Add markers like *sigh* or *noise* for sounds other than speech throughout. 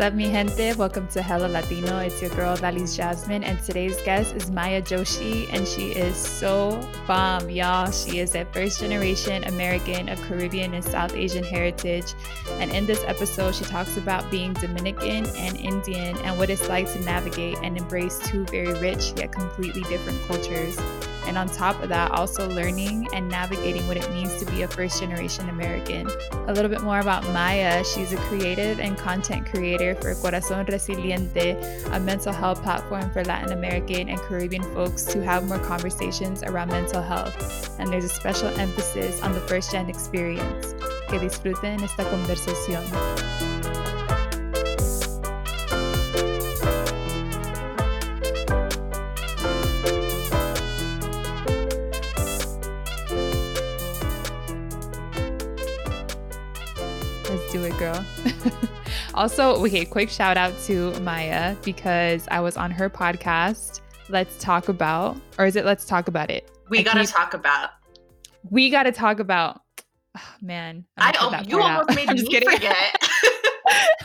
What's up, mi gente? Welcome to Hello Latino. It's your girl, Valis Jasmine, and today's guest is Maya Joshi, and she is so bomb, y'all. She is a first generation American of Caribbean and South Asian heritage. And in this episode, she talks about being Dominican and Indian and what it's like to navigate and embrace two very rich yet completely different cultures. And on top of that, also learning and navigating what it means to be a first generation American. A little bit more about Maya. She's a creative and content creator for Corazon Resiliente, a mental health platform for Latin American and Caribbean folks to have more conversations around mental health. And there's a special emphasis on the first gen experience. Que disfruten esta conversación. Also, okay, quick shout out to Maya because I was on her podcast. Let's talk about, or is it Let's Talk About It? We gotta keep- talk about. We got to talk about. Oh, man, I'm I gonna oh, you almost out. made *laughs* me kidding. forget. *laughs*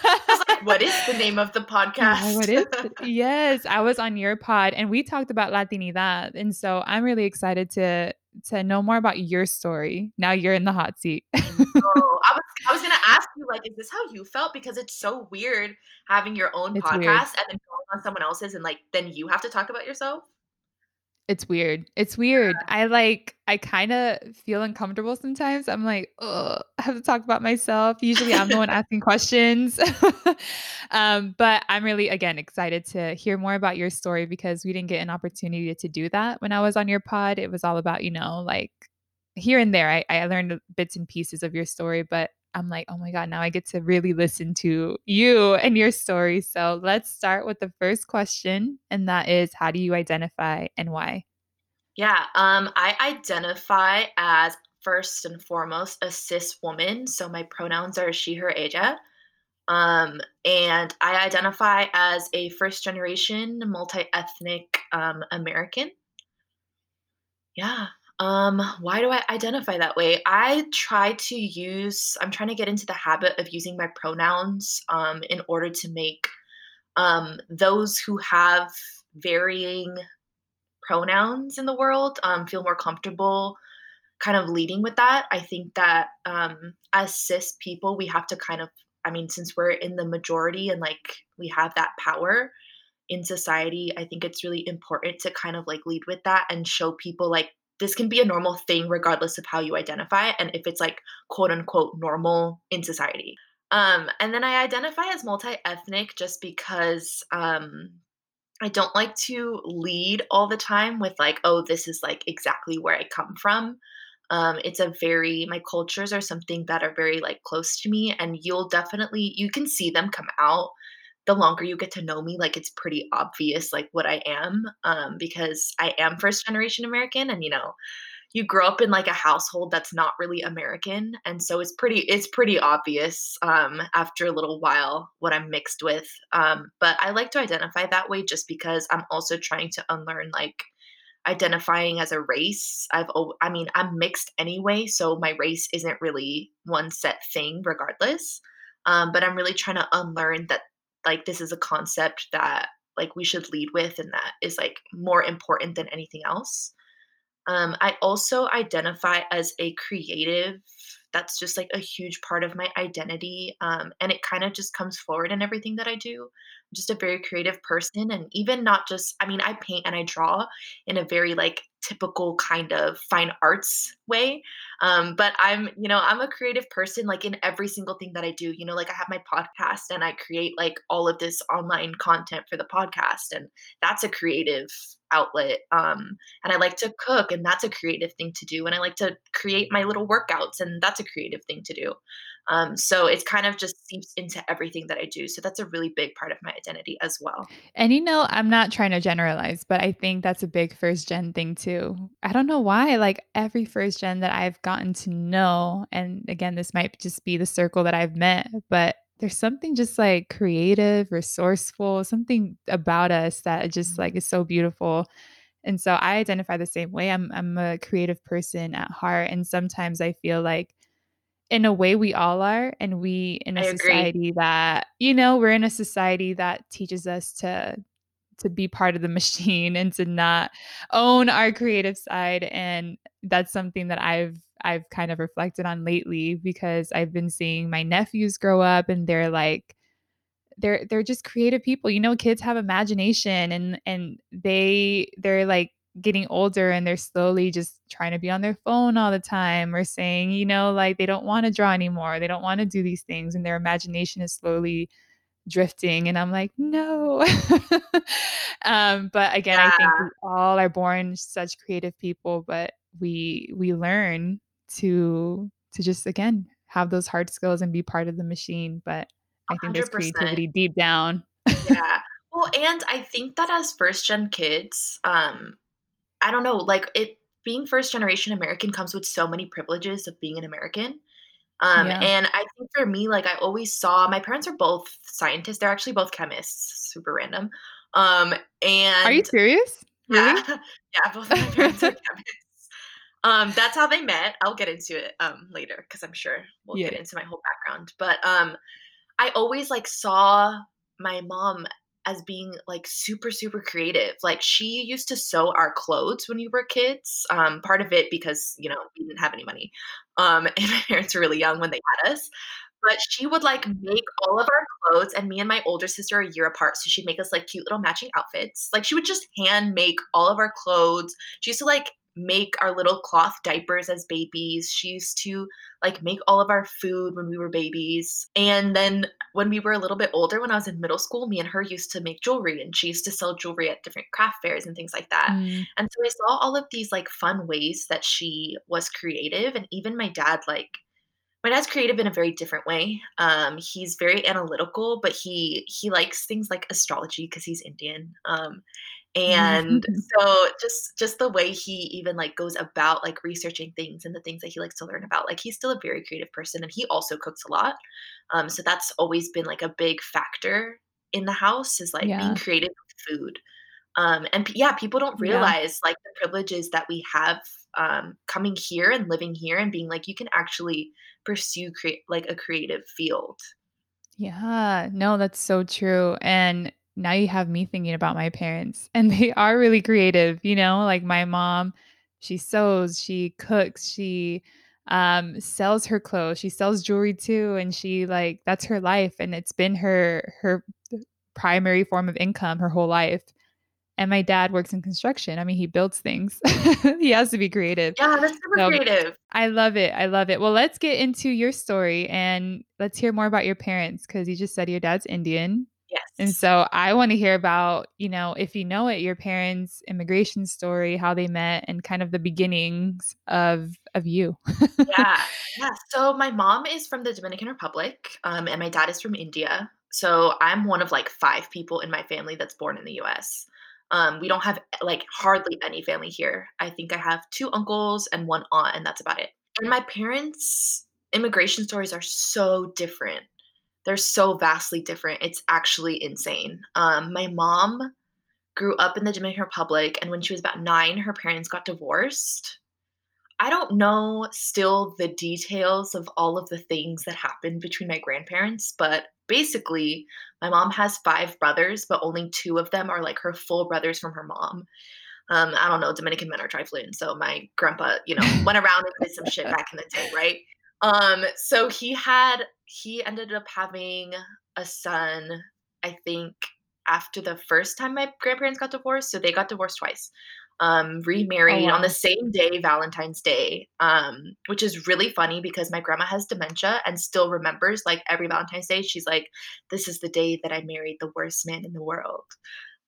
I was like, what is the name of the *laughs* podcast? What is yes, I was on your pod and we talked about Latinidad, and so I'm really excited to to know more about your story. Now you're in the hot seat. *laughs* Oh, I was I was gonna ask you like, is this how you felt? Because it's so weird having your own It's podcast weird. and then going on someone else's and like then you have to talk about yourself. It's weird. It's weird. I like I kind of feel uncomfortable sometimes. I'm like, oh, I have to talk about myself. Usually I'm the one *laughs* asking questions. *laughs* um, but I'm really again excited to hear more about your story because we didn't get an opportunity to do that when I was on your pod. It was all about, you know, like here and there. I, I learned bits and pieces of your story, but I'm like, oh my God, now I get to really listen to you and your story. So let's start with the first question. And that is how do you identify and why? Yeah, um, I identify as first and foremost a cis woman, so my pronouns are she, her, ella. Um, and I identify as a first generation multi ethnic um, American. Yeah. Um, why do I identify that way? I try to use, I'm trying to get into the habit of using my pronouns um, in order to make um, those who have varying pronouns in the world um, feel more comfortable kind of leading with that. I think that um, as cis people, we have to kind of, I mean, since we're in the majority and like we have that power in society, I think it's really important to kind of like lead with that and show people like this can be a normal thing regardless of how you identify and if it's like quote unquote normal in society. Um, and then I identify as multi ethnic just because um, I don't like to lead all the time with like, oh, this is like exactly where I come from. Um, it's a very my cultures are something that are very like close to me, and you'll definitely you can see them come out the longer you get to know me. Like it's pretty obvious like what I am, um, because I am first generation American, and you know, you grow up in like a household that's not really American, and so it's pretty it's pretty obvious um, after a little while what I'm mixed with. Um, but I like to identify that way just because I'm also trying to unlearn like identifying as a race. I've I mean I'm mixed anyway, so my race isn't really one set thing regardless. Um, but I'm really trying to unlearn that like this is a concept that like we should lead with and that is like more important than anything else. Um, I also identify as a creative. That's just like a huge part of my identity. Um, and it kind of just comes forward in everything that I do. I'm just a very creative person. And even not just, I mean, I paint and I draw in a very like typical kind of fine arts way. Um, but I'm, you know, I'm a creative person like in every single thing that I do. You know, like I have my podcast and I create like all of this online content for the podcast. And that's a creative outlet. Um, and I like to cook, and that's a creative thing to do. And I like to create my little workouts, and that's a creative thing to do. Um, so it's kind of just seeps into everything that I do. So that's a really big part of my identity as well. And you know, I'm not trying to generalize, but I think that's a big first gen thing too. I don't know why, like every first gen that I've gotten to know, and again, this might just be the circle that I've met, but there's something just like creative, resourceful, something about us that just mm-hmm. like is so beautiful. And so I identify the same way. I'm I'm a creative person at heart, and sometimes I feel like in a way we all are and we in a I agree. society that you know, we're in a society that teaches us to to be part of the machine and to not own our creative side, and that's something that I've I've kind of reflected on lately because I've been seeing my nephews grow up and they're like they're they're just creative people. You know, kids have imagination and and they they're like getting older and they're slowly just trying to be on their phone all the time or saying, you know, like they don't want to draw anymore. They don't want to do these things and their imagination is slowly drifting and I'm like, "No." *laughs* um, but again, I think we all are born such creative people, but we we learn to to just again have those hard skills and be part of the machine, but I think there's 100%. creativity deep down. *laughs* Yeah. Well, and I think that as first gen kids, um, I don't know, like it being first generation American comes with so many privileges of being an American. Um, Yeah. and I think for me, like I always saw my parents are both scientists. They're actually both chemists, super random. Um, and Are you serious? yeah, Really? *laughs* yeah, both of my parents are *laughs* chemists. Um, that's how they met. I'll get into it um later because I'm sure we'll Yeah. get into my whole background. But um I always, like, saw my mom as being, like, super, super creative. Like, she used to sew our clothes when we were kids, um, part of it because, you know, we didn't have any money, um, *laughs* and my parents were really young when they had us, but she would, like, make all of our clothes, and me and my older sister are a year apart, so she'd make us, like, cute little matching outfits. Like, she would just hand make all of our clothes. She used to, like, make our little cloth diapers as babies. She used to, like, make all of our food when we were babies, and then when we were a little bit older, when I was in middle school, me and her used to make jewelry, and she used to sell jewelry at different craft fairs and things like that. Mm. And so I saw all of these like fun ways that she was creative, and even my dad, like my dad's creative in a very different way. Um, he's very analytical, but he he likes things like astrology because he's Indian. Um, and so just just the way he even like goes about like researching things and the things that he likes to learn about like he's still a very creative person and he also cooks a lot. Um so that's always been like a big factor in the house is like being creative with food. Um and yeah people don't Yeah. realize like the privileges that we have um coming here and living here and being like you can actually pursue create like a creative field. Yeah, no, that's so true, and now you have me thinking about my parents, and they are really creative, you know, like my mom, she sews, she cooks, she, um, sells her clothes, she sells jewelry too, and she, like that's her life, and it's been her her primary form of income her whole life, and my dad works in construction, I mean, he builds things. *laughs* He has to be creative. yeah that's super So creative I love it, I love it. Well, let's get into your story, and let's hear more about your parents because you just said your dad's Indian, and so I wanna hear about, you know, if you know it, your parents' immigration story, how they met, and kind of the beginnings of of you. *laughs* Yeah, yeah. So my mom is from the Dominican Republic, um, and my dad is from India. So I'm one of like five people in my family that's born in the US. Um, we don't have like hardly any family here. I think I have two uncles and one aunt, and that's about it. And my parents' immigration stories are so different. They're so vastly different. It's actually insane. Um, my mom grew up in the Dominican Republic, and when she was about nine, her parents got divorced I don't know still the details of all of the things that happened between my grandparents, but basically, my mom has 5 brothers, but only 2 of them are, like, her full brothers from her mom. Um, I don't know, Dominican men are trifling, so my grandpa, you know, *laughs* went around and did some shit back in the day, right? Um, so he had he ended up having a son, I think, after the first time my grandparents got divorced, so they got divorced twice. Um, Oh, remarried on the same day, Valentine's Day, um, which is really funny because my grandma has dementia and still remembers, like, every Valentine's Day, she's like, "This is the day that I married the worst man in the world."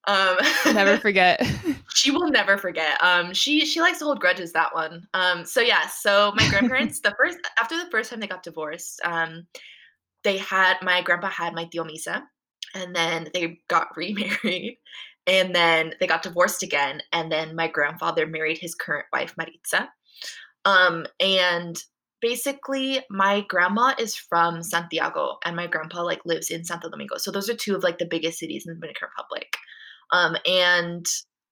Um never *laughs* forget. She will never forget. Um, she she likes to hold grudges, that one. Um, so yeah, so my *laughs* grandparents, the first after the first time they got divorced, um, they had my grandpa had my tío Misa, and then they got *laughs* remarried, and then they got divorced again, and then my grandfather married his current wife, Maritza. Um, and basically, my grandma is from Santiago, and my grandpa like lives in Santo Domingo. So those are two of like the biggest cities in the Dominican Republic. Um, and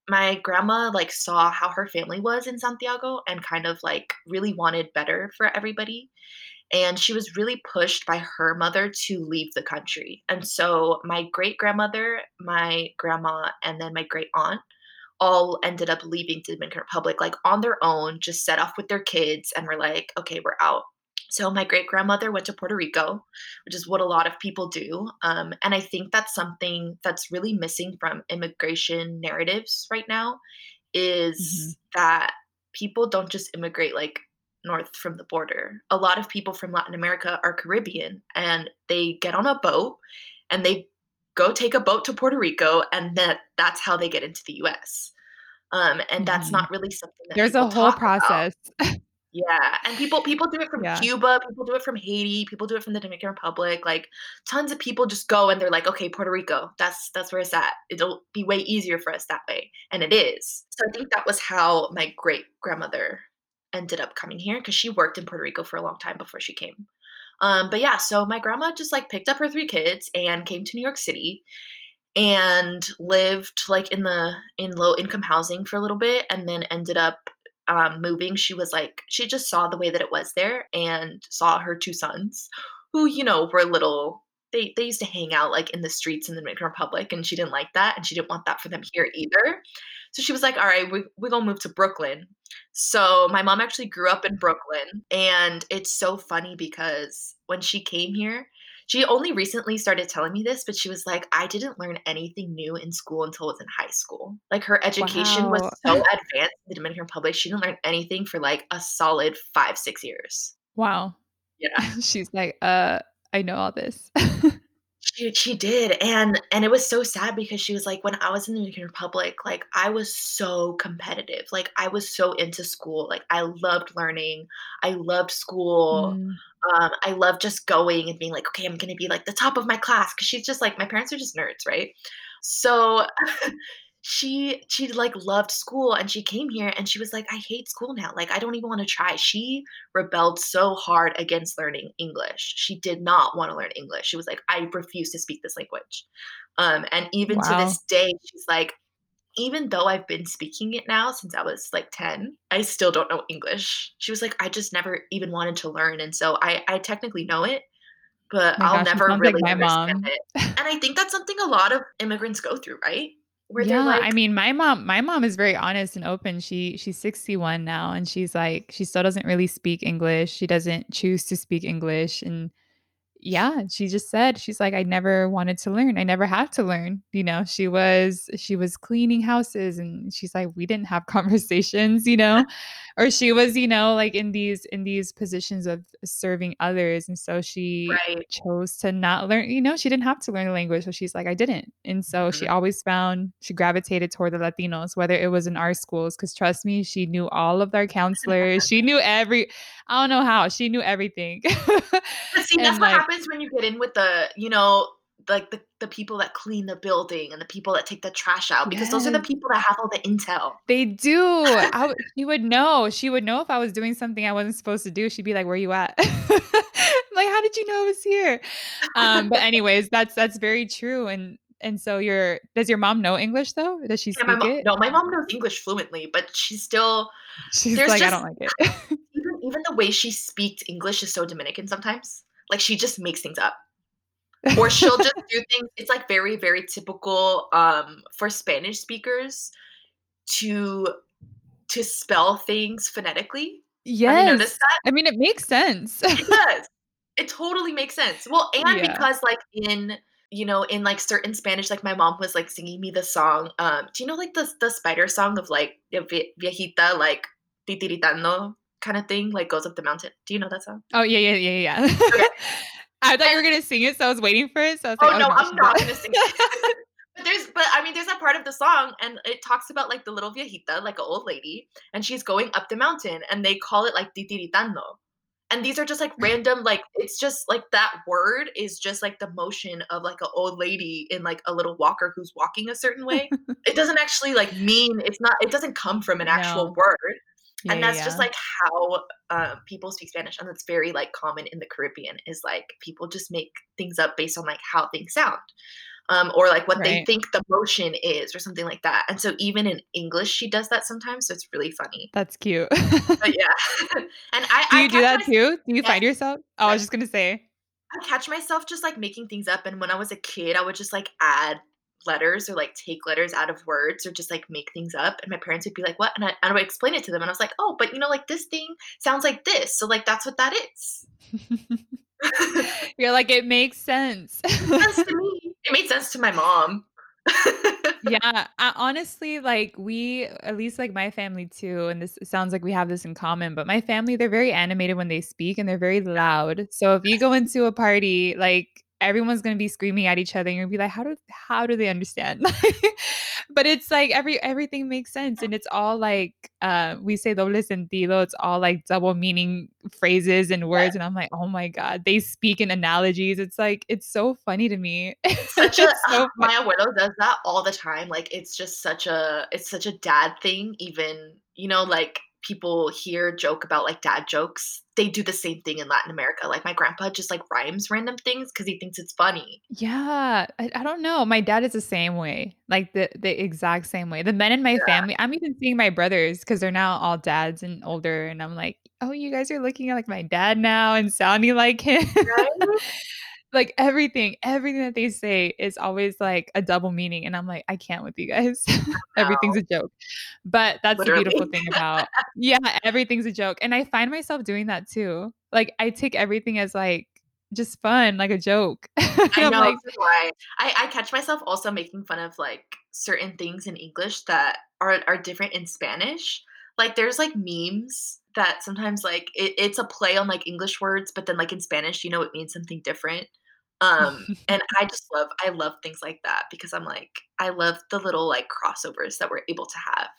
my grandma like saw how her family was in Santiago and kind of like really wanted better for everybody. and she was really pushed by her mother to leave the country. And so my great grandmother, my grandma, and then my great aunt all ended up leaving the Dominican Republic like on their own, just set off with their kids and were like, okay, we're out. So my great grandmother went to Puerto Rico, which is what a lot of people do. Um, and I think that's something that's really missing from immigration narratives right now is mm-hmm. that people don't just immigrate like north from the border. A lot of people from Latin America are Caribbean and they get on a boat and they go take a boat to Puerto Rico and that that's how they get into the US. Um, and that's mm-hmm. not really something that there's a whole process. *laughs* yeah, and people people do it from yeah. Cuba, people do it from Haiti, people do it from the Dominican Republic. Like tons of people just go and they're like, okay, Puerto Rico, that's that's where it's at. It'll be way easier for us that way, and it is. So I think that was how my great grandmother ended up coming here because she worked in Puerto Rico for a long time before she came. Um, but yeah, so my grandma just like picked up her three kids and came to New York City and lived like in the in low income housing for a little bit and then ended up um, moving she was like she just saw the way that it was there and saw her two sons who you know were little they, they used to hang out like in the streets in the Dominican Republic and she didn't like that and she didn't want that for them here either so she was like, all right, we, going to move to Brooklyn. So my mom actually grew up in Brooklyn. And it's so funny because when she came here, she only recently started telling me this, but she was like, I didn't learn anything new in school until I was in high school. Like her education wow. was so advanced in the Dominican Republic. She didn't learn anything for like a solid five, six years. Wow. Yeah. *laughs* She's like, uh, I know all this. *laughs* She she did, and and it was so sad because she was like, when I was in the Dominican Republic, like I was so competitive. Like I was so into school. Like I loved learning. I loved school. Mm. Um, I loved just going and being like, okay, I'm gonna be like the top of my class because she's just like my parents are just nerds, right? So *laughs* *laughs* she she like loved school and she came here and she was like i hate school now like i don't even want to try she rebelled so hard against learning english she did not want to learn english she was like i refuse to speak this language um and even wow. to this day she's like even though i've been speaking it now since i was like 10 i still don't know english she was like i just never even wanted to learn and so i i technically know it but I'll gosh, never really like understand mom. it. And I think that's something a lot of immigrants go through, right? Where yeah, like, I mean, my mom, my mom is very honest and open. She she's 61 now, and she's like, she still doesn't really speak English. She doesn't choose to speak English, and yeah, she just said she's like I never wanted to learn. I never had to learn. You know, she was she was cleaning houses and she's like we didn't have *laughs* conversations, you know. or she was, you know, like in these in these positions of serving others and so she right. chose to not learn, you know, she didn't have to learn the language, so she's like I didn't. And so mm-hmm. she always found she gravitated toward the Latinos whether it was in our schools cuz trust me, she knew all of our *laughs* counselors. she knew every I don't know how. She knew everything. but see, *laughs* that's what happens when you get in with the, you know, like the, the people that clean the building and the people that take the trash out because yes. those are the people that have all the intel. They do. *laughs* I, you would know. She would know if I was doing something I wasn't supposed to do. She'd be like, "Where you at?" *laughs* like, how did you know I was here? Um, but *laughs* anyways, that's that's very true. And and so your does your mom know English though? Does she speak yeah, mom, it? No, my mom knows English fluently, but she's still she's like, just, I don't like it. even even the way she speaks English is so Dominican sometimes. Like she just makes things up. *laughs* or she'll just do things it's like very very typical um for spanish speakers to to spell things phonetically. Yes. i mean it makes sense. It does. It totally makes sense. Well and yeah. because like in you know in like certain spanish like my mom was like singing me the song um do you know like the the spider song of like viejita like titiritando kind of thing like goes up the mountain do you know that song oh yeah yeah yeah yeah *laughs* okay. *laughs* I thought you were gonna sing it, so I was waiting for it. So I was oh like, oh, no, oh, I'm not gonna sing it. *laughs* but there's, but I mean, there's a part of the song, and it talks about like the little viejita, like an old lady, and she's going up the mountain, and they call it like titiritando. And these are just like mm. random, like it's just like that word is just like the motion of like an old lady in like a little walker who's walking a certain way. it doesn't actually like mean it's not. It doesn't come from an actual no. word yeah, and that's yeah. just like how um, people speak spanish and that's very like common in the caribbean is like people just make things up based on like how things sound um, or like what they think the motion is or something like that. And so even in English, she does that sometimes, so it's really funny. That's cute. But yeah, *laughs* *laughs* and I Do I you do that myself too? Do you yes, find yourself oh, I was just gonna say. I catch myself just, like, making things up, and when I was a kid, I would just, like, add letters or, like, take letters out of words or just, like, make things up, and my parents would be like, "What?" And I and I would explain it to them, and I was like, "Oh, but, you know, like, this thing sounds like this, so, like, that's what that is." *laughs* You're like, "It makes sense." Sense to me. It made sense to my mom. Yeah, I honestly, like, we at least, like, my family too, and this sounds like we have this in common, but my family, they're very animated when they speak, and they're very loud. So if you go into a party, like, everyone's gonna be screaming at each other, and you're gonna be like, "How do how do they understand?" *laughs* But it's like every everything makes sense, and it's all like, uh, we say doble sentido, it's all, like, double meaning phrases and words, Yes. and I'm like, "Oh my god." They speak in analogies, it's like it's so funny to me. *laughs* Such a so fun my abuelo does that all the time, like, it's just such a it's such a dad thing, even you know, like, people here joke about, like, dad jokes. They do the same thing in Latin America, like, my grandpa just, like, rhymes random things because he thinks it's funny. Yeah, I I don't know, my dad is the same way, like, the the exact same way. The men in my Yeah. family I'm even seeing my brothers because they're now all dads and older, and I'm like, "Oh, you guys are looking at, like, my dad now and sounding like him." Right? *laughs* *laughs* Like, everything everything that they say is always, like, a double meaning, and I'm like, "I can't with you guys." *laughs* Everything's a joke. But that's the beautiful thing about Yeah, everything's a joke, and I find myself doing that too. Like, I take everything as, like, just fun, like a joke. *laughs* I know, like I. I I catch myself also making fun of, like, certain things in English that are are different in Spanish. Like, there's, like, memes that sometimes, like, it it's a play on, like, English words, but then, like, in Spanish, you know, it means something different. Um, *laughs* and I just love I love things like that because I'm like, I love the little, like, crossovers that we're able to have.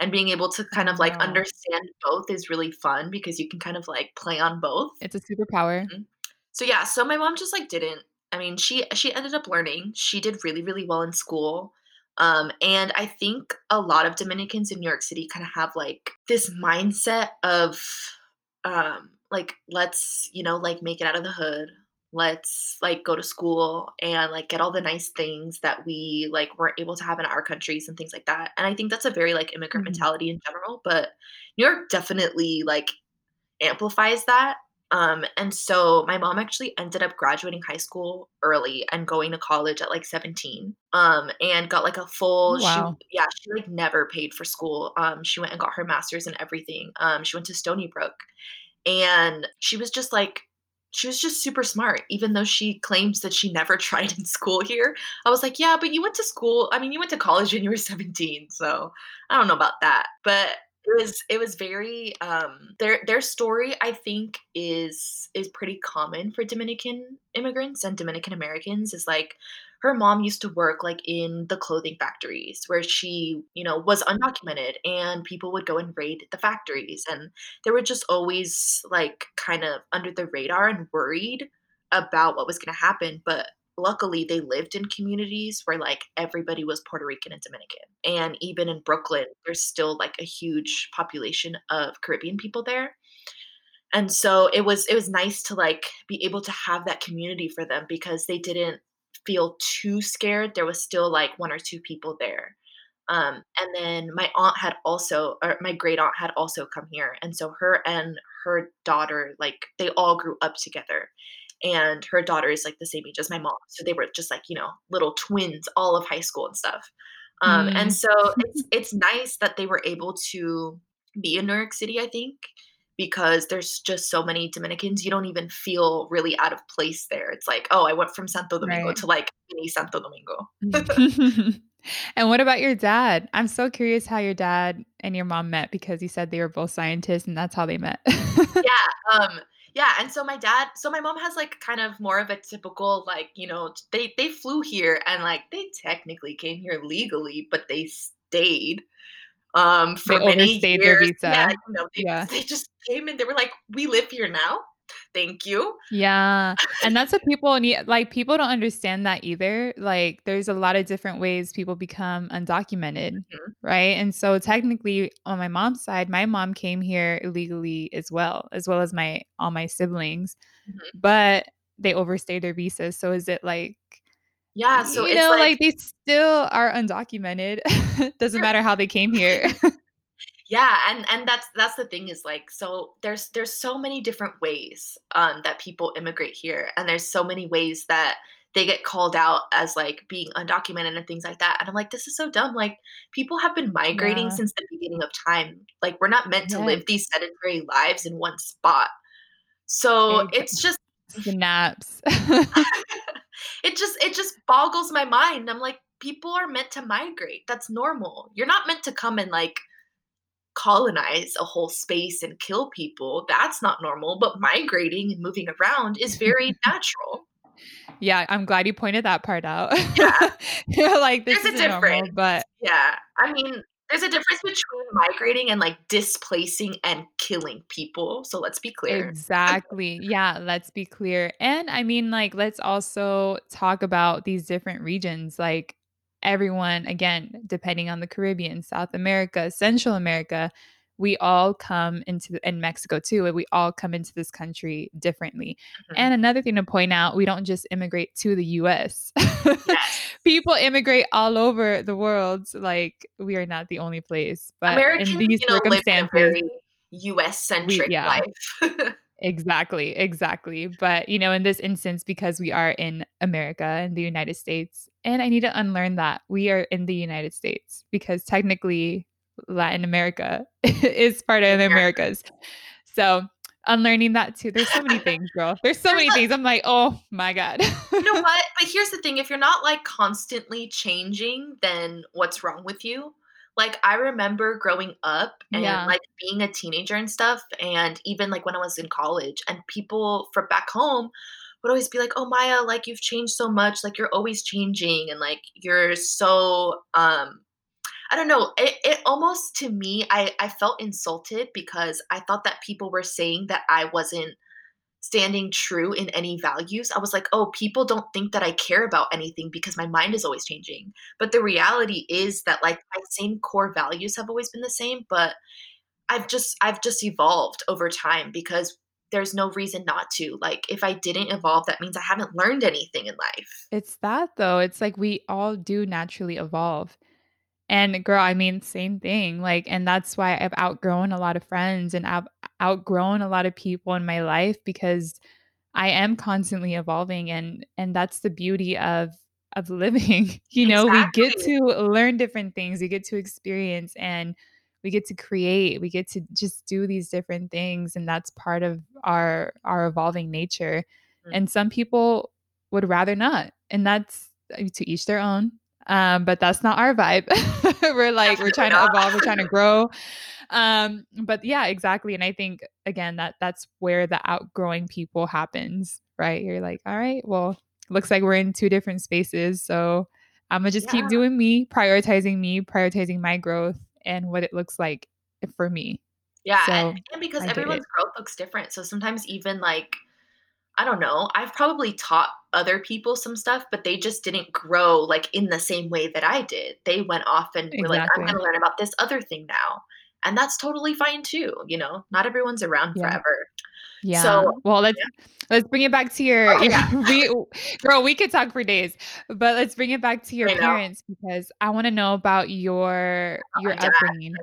And being able to kind of, like, understand both is really fun because you can kind of, like, play on both. It's a superpower. Mhm. So, yeah, so my mom just, like, didn't I mean, she she ended up learning. She did really, really well in school. Um, and I think a lot of Dominicans in New York City kinda have, like, this mindset of, um, like, let's, you know, like, make it out of the hood. Let's, like, go to school and, like, get all the nice things that we, like, weren't able to have in our countries and things like that. And I think that's a very, like, immigrant Mhm. mentality in general, but New York definitely, like, amplifies that. Um, and so my mom actually ended up graduating high school early and going to college at, like, 17, um, and got, like, a full Oh, she wow. yeah, she, like, never paid for school. Um, she went and got her master's and everything. Um, she went to Stony Brook. And she was just, like she was just super smart, even though she claims that she never *laughs* tried in school here. I was like, "Yeah, but you went to school I mean, you went to college when you were 17, so I don't know about that." But it was it was very, um their their story, I think, is is pretty common for Dominican immigrants and Dominican Americans, is, like, her mom used to work, like, in the clothing factories where she, you know, was undocumented, and people would go and raid the factories, and they were just always, like, kind of under the radar and worried about what was gonna happen, but luckily, they lived in communities where, like, everybody was Puerto Rican and Dominican. And even in Brooklyn, there's still, like, a huge population of Caribbean people there. And so it was it was nice to, like, be able to have that community for them because they didn't feel too scared. There was still, like, 1 or 2 people there. Um, and then my aunt had also or my great aunt had also come here, and so her and her daughter, like, they all grew up together. And her daughter is, like, the same age as my mom, so they were just, like, you know, little twins all of high school and stuff. Um, and Mm. so it's it's nice that they were able to be in New York City, I think, because there's just so many Dominicans, you don't even feel really out of place there. It's like, "Oh, I went from Santo Domingo Right. to, like, mini Santo Domingo." *laughs* And what about your dad? I'm so curious how your dad and your mom met because you said they were both scientists and that's how they met. Yeah, um, yeah, and so my dad so my mom has, like, kind of more of a typical, like, you know, they they flew here and, like, they technically came here legally, but they stayed, um, They for many overstayed their years. Yeah, you know, they Yeah. just *laughs* they just came and they were like, "We live here now. Thank you." Yeah, *laughs* and that's what people need. like, people don't understand that either. Like, there's a lot of different ways people become undocumented, Mhm. right? And so, technically, on my mom's side, my mom came here illegally as well, as well as my all my siblings, Mhm. but they overstayed their visas. So is it like Yeah, so You it's know, like like, they still are undocumented. *laughs* Doesn't matter how they came here. *laughs* Yeah, and and that's that's the thing is, like, so there's there's so many different ways, um, that people immigrate here, and there's so many ways that they get called out as, like, being undocumented and things like that, and I'm like, "This is so dumb," like, people have been migrating Yeah. since the beginning of time, like, we're not meant to live these sedentary lives in one spot. So, it's just snaps. *laughs* it just it just boggles my mind, I'm like, "People are meant to migrate, that's normal. You're not meant to come and, like, colonize a whole space and kill people, that's not normal, but migrating and moving around is very *laughs* natural." Yeah, I'm glad you pointed that part out. Yeah. You're *laughs* like, "This There's a isn't normal," difference. but Yeah, I mean, there's a difference between migrating and, like, displacing and killing people, so let's be clear. Exactly, yeah, let's be clear, and I mean, like, let's also talk about these different regions, like, everyone, again, depending on the Caribbean, South America, Central America, we all come into in Mexico too, and we all come into this country differently, Mhm. and another thing to point out, we don't just immigrate to the US. Yes. *laughs* People immigrate all over the world, like, we are not the only place, but in Americans, these you know, live in a circumstances very US-centric yeah. life. *laughs* Exactly, exactly, but, you know, in this instance, because we are in America, in the United States, and I need to unlearn that, we are in the United States because technically Latin America *laughs* is part of the Americas. So, unlearning that too, there's so many *laughs* things, girl, there's so many things, I'm like, "Oh my god." You know *laughs* what? But here's the thing, if you're not, like, constantly changing, then what's wrong with you? Like, I remember growing up and, Yeah. like, being a teenager and stuff, and even, like, when I was in college, and people from back home would always be like, "Oh, Maya, like, you've changed so much, like, you're always changing, and, like, you're so" um, I don't know, it it almost to me, I I felt insulted because I thought that people were saying that I wasn't standing true in any values, I was like, "Oh, people don't think that I care about anything because my mind is always changing." But the reality is that, like, my same core values have always been the same, but I've just I've just evolved over time because there's no reason not to, like, if I didn't evolve, that means I haven't learned anything in life. It's that though, it's like we all do naturally evolve. And girl, I mean, same thing, like, and that's why I've outgrown a lot of friends and I've outgrown a lot of people in my life because I am constantly evolving and and that's the beauty of of *laughs* living, you know, we get to learn different things, we get to experience, and we get to create, we get to just do these different things, and that's part of our our evolving nature, Mm. and some people would rather not, and that's, uh, to each their own, um, but that's not our vibe. *laughs* We're like, we're trying to evolve, we're trying to *laughs* grow, um, but yeah, exactly, and I think, again, that that's where the outgrowing people happens, right? You're like, "Alright, well, looks like we're in 2 different spaces, so Imma just keep doing me, prioritizing me, prioritizing my growth and what it looks like for me." Yeah, and So, and because I everyone's growth looks different, so sometimes even, like I don't know, I've probably taught other people some stuff, but they just didn't grow, like, in the same way that I did. They went off and were like, "I'm gonna learn about this other thing now," and that's totally fine too, you know? Not everyone's around Yeah. forever. Yeah, So well, let's yeah. let's bring it back to your your yeah. *laughs* we girl, we could talk for days, but let's bring it back to your I know. parents because I wanna know about your About your upbringing.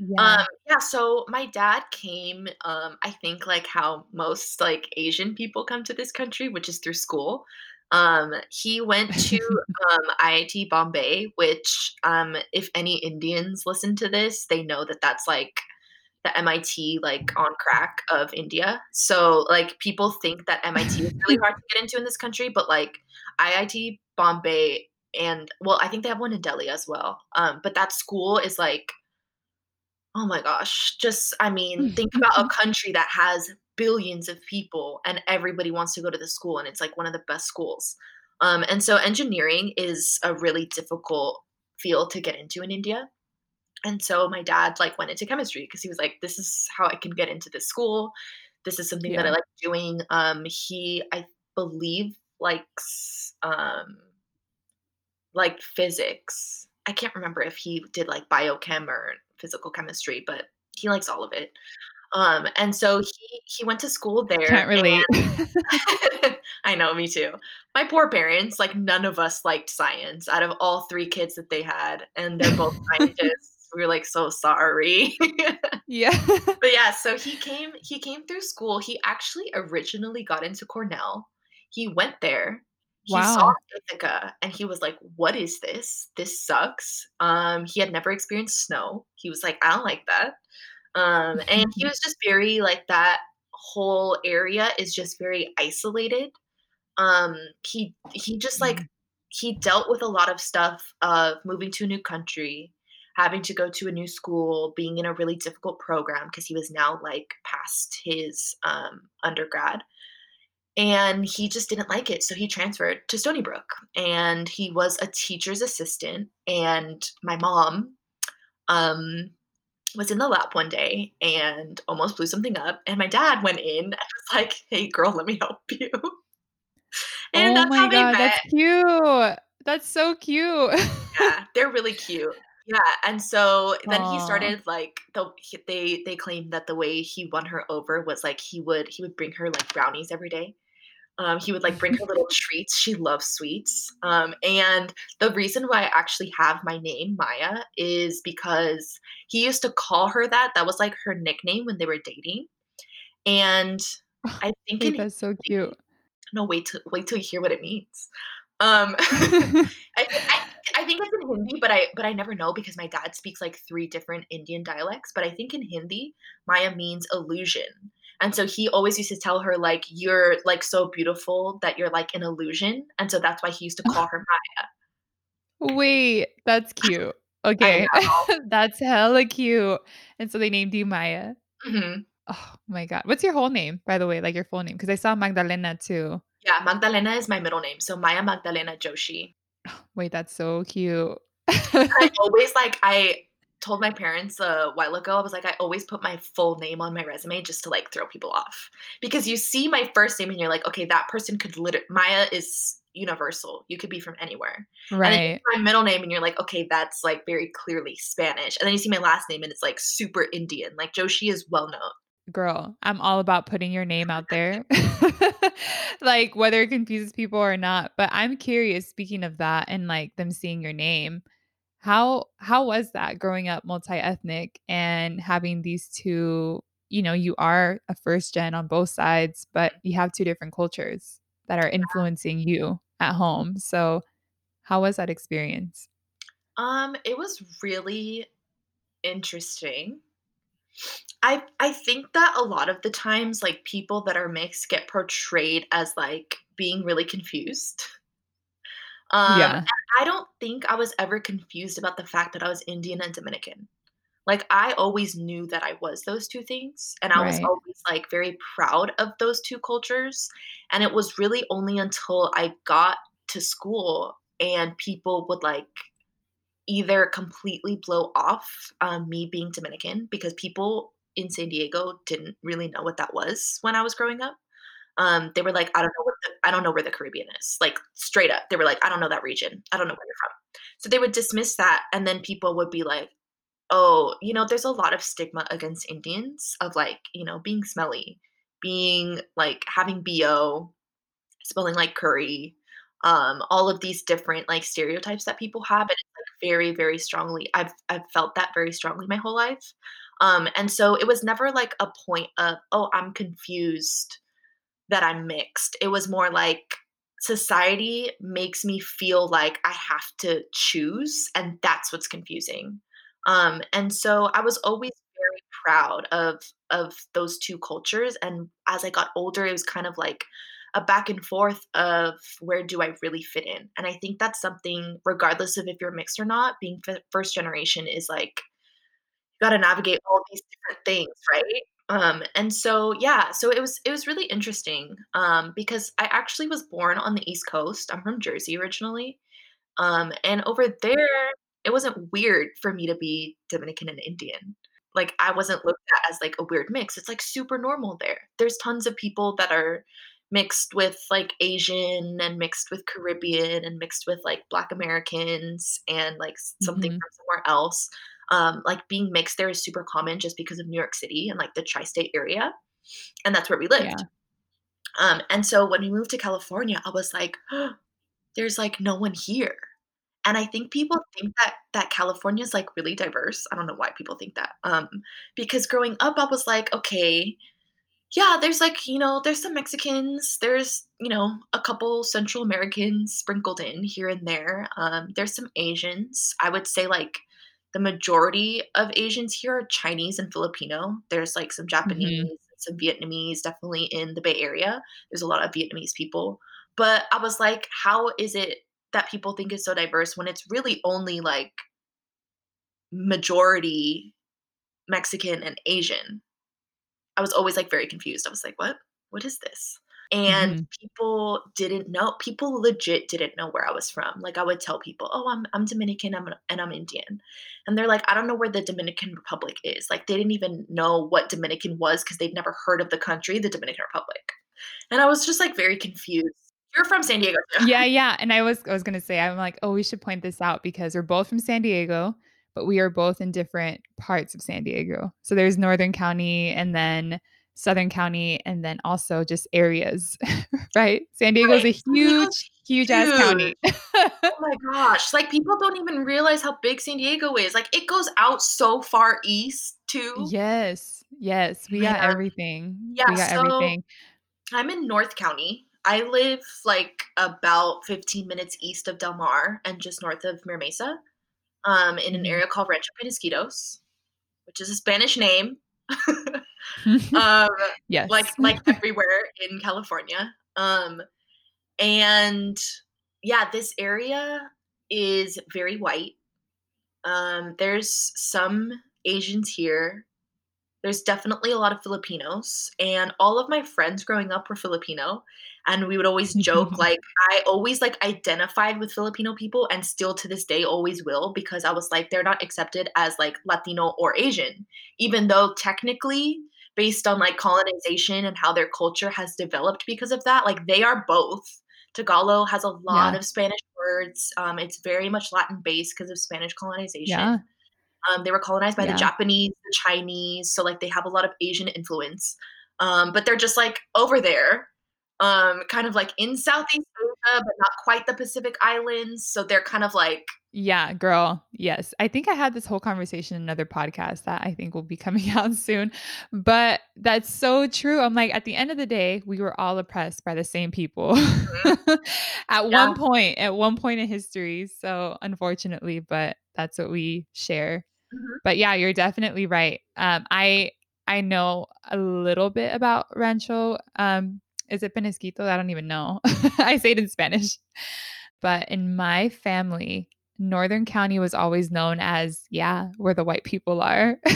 Yeah. Um, yeah, so my dad came, um, I think, like, how most, like, Asian people come to this country, which is through school. Um, he went to, *laughs* um, IIT Bombay, which, um, if any Indians listen to this, they know that that's, like, the MIT, like, on crack of India. So, like, people think that MIT is really hard to *laughs* get into in this country, but, like, IIT Bombay and well, I think they have one in Delhi as well, um, but that school is, like oh my gosh, just I mean, think about a country that has billions of people and everybody wants to go to the school, and it's, like, one of the best schools. Um, and so engineering is a really difficult field to get into in India, and so my dad, like, went into chemistry because he was like, "This is how I can get into this school. This is something that I like doing." Um, he, I believe, likes, um like, physics. I can't remember if he did, like, biochem or physical chemistry, but he likes all of it. Um, and so he he went to school there Can't relate. and *laughs* *laughs* I know, me too. My poor parents, like, none of us liked science out of all 3 kids that they had, and they're both *laughs* scientists. We were, like, so sorry. Yeah. But, yeah, so he came he came through school. He actually originally got into Cornell. He went there. He saw Ithaca, and he was like, "What is this? This sucks." Um, he had never experienced snow. He was like, "I don't like that." Um, and he *laughs* was just very like that whole area is just very isolated. Um, he he just, like Mm. he dealt with a lot of stuff of moving to a new country, having to go to a new school, being in a really difficult program because he was now, like, past his, um, undergrad. And he just didn't like it, so he transferred to Stony Brook, and he was a teacher's assistant, and my mom, um, was in the lab one day and almost blew something up, and my dad went in and was like, "Hey, girl, let me help you." *laughs* And Oh that's my how they god, that's cute. That's so cute. Yeah, they're *laughs* really cute. Yeah, and so then he started, like, the he they they claimed that the way he won her over was, like, he would he would bring her, like, brownies every day. Um, he would, like, bring her little *laughs* treats. She loves sweets. Um, and the reason why I actually have my name, Maya, is because he used to call her that. That was, like, her nickname when they were dating. And *laughs* I think in Wait, that's so cute. no, wait till wait till you hear what it means. Um, *laughs* I I I think it's in Hindi, but I but I never know because my dad speaks, like, 3 different Indian dialects, but I think in Hindi, Maya means illusion. And so he always used to tell her, like, "You're, like, so beautiful that you're like an illusion." And so that's why he used to call her *laughs* Maya. Wait, that's cute. *laughs* Okay. *laughs* That's hella cute. And so they named you Maya. Mhm. Oh my god. What's your whole name, by the way, like, your full name? Because I saw Magdalena too. Yeah, Magdalena is my middle name, so Maya Magdalena Joshi. *gasps* Wait, that's so cute. I *laughs* always, like I told my parents a while ago, I was like, "I always put my full name on my resume just to, like, throw people off." Because you see my first name and you're like, "Okay, that person could liter" Maya is universal. You could be from anywhere. And then you Right. see my middle name and you're like, "Okay, that's, like, very clearly Spanish." And then you see my last name and it's, like, super Indian. Like, Joshi is well known. Girl, I'm all about putting your name out there. *laughs* *laughs* Like, whether it confuses people or not. But I'm curious, speaking of that and, like, them seeing your name, how how was that growing up multi-ethnic and having these 2 you know, you are a 1st gen on both sides, but you have 2 different cultures that are influencing you at home. So, how was that experience? Um, it was really interesting. I I think that a lot of the times, like, people that are mixed get portrayed as, like, being really confused. Um, Yeah. I don't think I was ever confused about the fact that I was Indian and Dominican. Like, I always knew that I was those 2 things, and I was always, like, very proud of those 2 cultures, and it was really only until I got to school and people would, like, either completely blow off, um, me being Dominican because people in San Diego didn't really know what that was when I was growing up. Um, they were like, "I don't know the I don't know where the Caribbean is." Like, straight up. They were like, "I don't know that region. I don't know where you're from." So they would dismiss that, and then people would be like, "Oh" you know, there's a lot of stigma against Indians of, like, you know, being smelly, being like, having BO, smelling like curry, um, all of these different, like, stereotypes that people have, and it's, like, very, very strongly I've I've felt that very strongly my whole life. Um, and so it was never, like, a point of, "Oh, I'm confused that I'm mixed." It was more like society makes me feel like I have to choose, and that's what's confusing. Um, and so I was always very proud of of those 2 cultures, and as I got older, it was kind of like a back and forth of where do I really fit in? And I think that's something regardless of if you're mixed or not, being fi 1st generation is like you gotta navigate all these different things, right? Um, and so, yeah, so it was it was really interesting, um, because I actually was born on the East Coast. I'm from Jersey originally. Um, and over there, it wasn't weird for me to be Dominican and Indian. Like, I wasn't looked at as, like, a weird mix. It's, like, super normal there. There's tons of people that are mixed with, like, Asian and mixed with Caribbean and mixed with, like, Black Americans and, like, something Mhm. from somewhere else. Um, like being mixed there is super common just because of New York City and like the tri-state area, and that's where we lived. Yeah. Um, and so when we moved to California, I was like, there's like no one here. And I think people think that that California is like really diverse. I don't know why people think that. Um, because growing up, I was like, okay, yeah, there's like, you know, there's some Mexicans, there's, you know, a couple Central Americans sprinkled in here and there. Um, there's some Asians. I would say like the majority of Asians here are Chinese and Filipino. There's like some Japanese, hmm some Vietnamese, definitely in the Bay Area. There's a lot of Vietnamese people. But I was like, how is it that people think is so diverse when it's really only like majority Mexican and Asian? I was always like very confused. I was like, what? What is this? And hmm people didn't know. People legit didn't know where I was from. Like I would tell people, "Oh, I'm I'm Dominican, I'm and I'm Indian," and they're like, "I don't know where the Dominican Republic is." Like they didn't even know what Dominican was because they'd never heard of the country, the Dominican Republic. And I was just like very confused. You're from San Diego Yeah, yeah, and I was I was gonna say, I'm like, "Oh, we should point this out because we're both from San Diego, but we are both in different parts of San Diego." So there's Northern County and then Southern County and then also just areas, *laughs* right? San Diego is right. a Diego's huge, huge ass county. *laughs* Oh my gosh. Like people don't even realize how big San Diego is. Like it goes out so far east too. Yes, yes, we got everything. Yeah, We got so everything. I'm in North County. I live like about 15 minutes east of Del Mar and just north of Mira Mesa, um, in an area called Rancho Penasquitos, which is a Spanish name. *laughs* um, like like everywhere in California. Um, and yeah, this area is very white. Um, there's some Asians here. There's definitely a lot of Filipinos, and all of my friends growing up were Filipino, and we would always joke, *laughs* like, I always, like, identified with Filipino people and still to this day always will because I was like, they're not accepted as, like, Latino or Asian, even though technically, based on, like, colonization and how their culture has developed because of that, like, they are both. Tagalog has a lot Yeah, of Spanish words, um, it's very much Latin-based because of Spanish colonization. yeah, Um, they were colonized by the. Japanese, the Chinese, so, like, they have a lot of Asian influence. Um, but they're just, like, over there, um, kind of, like, in Southeast Asia, but not quite the Pacific Islands, so they're kind of, like Yeah, girl. Yes. I think I had this whole conversation in another podcast that I think will be *laughs* coming out soon. But that's so true. I'm like, at the end of the day, we were all oppressed by the same people Mhm. *laughs* at Yeah. one point, at one point in history. So unfortunately, but that's what we share. Mhm. But yeah, you're definitely right. Um, I I know a little bit about Rancho. Um, is it Penasquito? I don't even know. *laughs* I say it in Spanish. But in my family, Northern County was always known as, yeah, where the white people are. *laughs*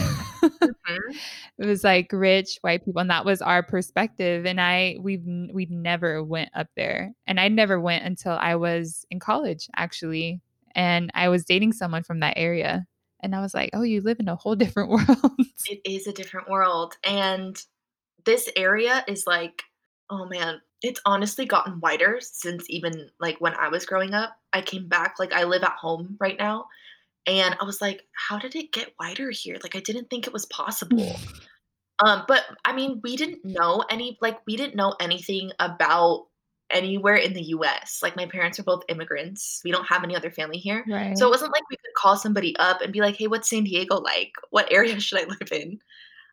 Mhm. It was like rich white people, and that was our perspective. And I we've n- we never went up there, and I never went until I was in college, actually. And I was dating someone from that area, and I was like, "Oh, you live in a whole different *laughs* world." It is a different world, and this area is, like oh, man, it's honestly gotten whiter since even, like, when I was growing up. I came back like, I live at home right now, and I was like, "How did it get whiter here?" Like, I didn't think it was possible. *laughs* Um, but I mean, we didn't know any like we didn't know anything about anywhere in the US. Like my parents are both immigrants. We don't have any other family here. So it wasn't like we could call somebody up and be like, "Hey, what's San Diego like? What area *laughs* should I live in?"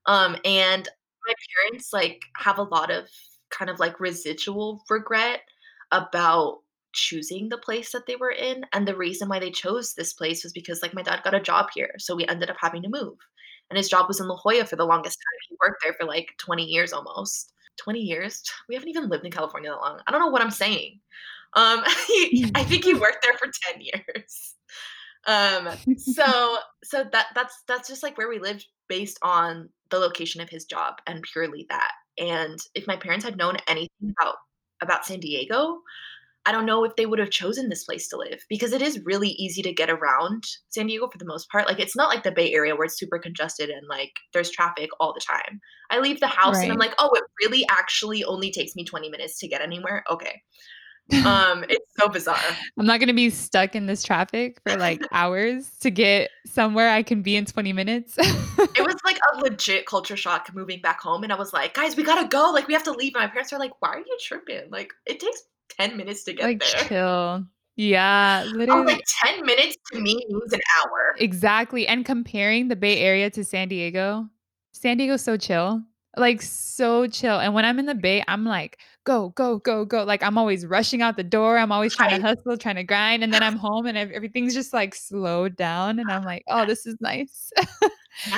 Um, and my parents like have a lot of kind of like residual regret about choosing the place that they were in. And the reason why they chose this place was because like my dad got a job here. So we ended up having to move. And his job was in La Jolla for the longest time. He worked there for like 20 years almost. 20 years? We haven't even lived in California that long. I don't know what I'm saying. Um, *laughs* he, I think he worked there for 10 years. *laughs* Um, so so that that's that's just like where we lived based on the location of his job and purely that. And if my parents had known anything about about San Diego, I don't know if they would have chosen this place to live because it is really easy to get around San Diego for the most part. Like it's not like the Bay Area where it's super congested and like there's traffic all the time. I leave the house and I'm like, "Oh, it really actually only takes me 20 minutes to get anywhere." Okay. *laughs* Um, it's so bizarre. I'm not gonna be stuck in this traffic for, like, *laughs* hours to get somewhere I can be in 20 minutes. It was, like, *laughs* a legit culture shock moving back home, and I was like, "Guys, we gotta go, like, we have to leave," and my parents are like, "Why are you tripping? Like, it takes 10 minutes to get Like, there." chill. Yeah, *laughs* I was like, literally "10 minutes to me means an hour." Exactly, and comparing the Bay Area to San Diego, San Diego's so chill, like, so chill, and when I'm in the Bay, I'm like, "Go, go, go, go," like, I'm always rushing out the door, I'm always trying to hustle, trying to grind, and then I'm home and everything's just, like, slowed down, and I'm like, "Oh, this is nice." *laughs*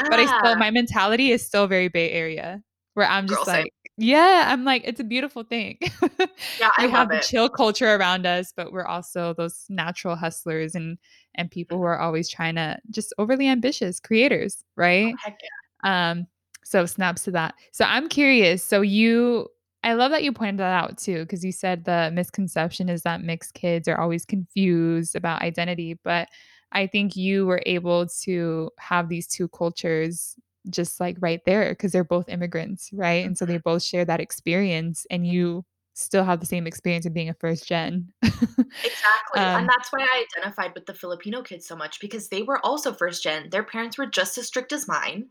But I still my mentality is still very Bay Area, where I'm Girl, just same. like Yeah, I'm like, "It's a beautiful thing." Yeah, *laughs* I have the it. chill culture around us, but we're also those natural hustlers and and people who Mhm. are always trying to just overly ambitious creators, Oh, right? heck yeah. Um, so snaps to that. So I'm curious, so you I love that you pointed that out too, because you said the misconception is that mixed kids are always confused about identity, but I think you were able to have these 2 cultures just, like, right there because they're both immigrants, right? And so they both share that experience, and you still have the same experience of being a first gen. Exactly, *laughs* and Um that's why I identified with the Filipino kids so much because they were also first gen, their parents were just as strict as mine,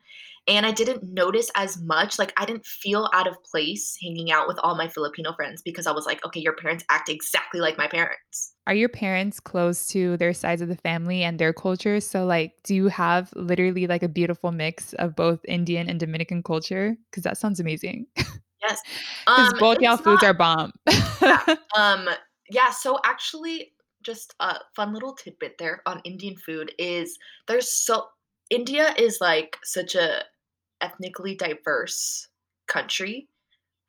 and I didn't notice as much, like, I didn't feel out of place hanging out with all my Filipino friends because I was like, "Okay, your parents act exactly like my parents." Are your parents close to their sides of the family and their culture? So, like, do you have literally, like, a beautiful mix of both Indian and Dominican culture? Because that sounds amazing. *laughs* Yes. 'Cause Um, both y'all foods not are bomb. Yeah, *laughs* um, yeah, so actually, just a fun little tidbit there on Indian food is there's so India is, like, such a ethnically diverse country.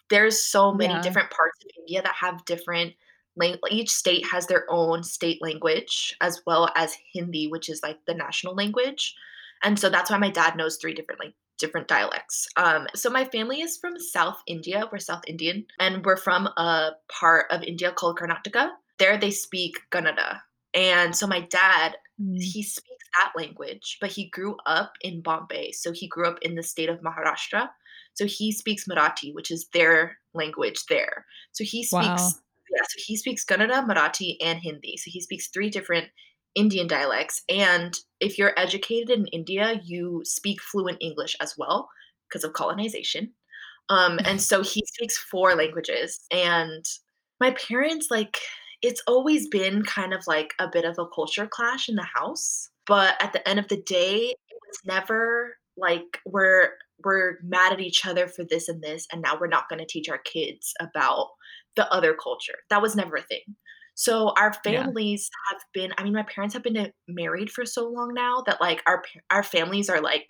There's so many Yeah. different parts of India that have different lang each state has their own state language as well as Hindi, which is, like, the national language, and so that's why my dad knows 3 different, like, different dialects. Um, so my family is from South India, we're South Indian, and we're from a part of India called Karnataka. There, they speak Kannada, and so my dad, Mm. he speaks that language, but he grew up in Bombay, so he grew up in the state of Maharashtra, so he speaks Marathi, which is their language there. So he speaks. Wow. yeah, so he speaks Kannada, Marathi, and Hindi, so he speaks 3 different Indian dialects, and if you're educated in India, you speak fluent English as well because of colonization. Um, and so he *laughs* speaks 4 languages, and my parents, like it's always been kind of like a bit of a culture clash in the house, but at the end of the day, it was never like we're we're mad at each other for this and this, and now we're not gonna teach our kids about the other culture. That was never a thing. So our Yeah. families have been I mean, my parents have been, uh, married for so long now that, like, our our families are, like,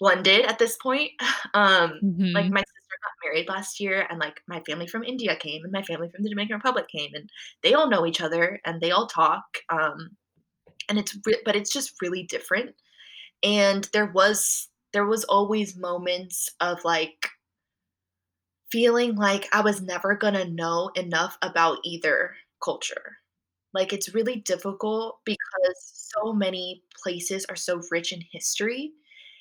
blended at this point. *laughs* Um, like, Mhm. my sister got married last year, and, like, my family from India came, and my family from the Dominican Republic came, and they all know each other, and they all talk, um, and it's re but it's just really different, and there was there was always moments of, like feeling like I was never gonna know enough about either culture. Like, it's really difficult because so many places are so rich in history,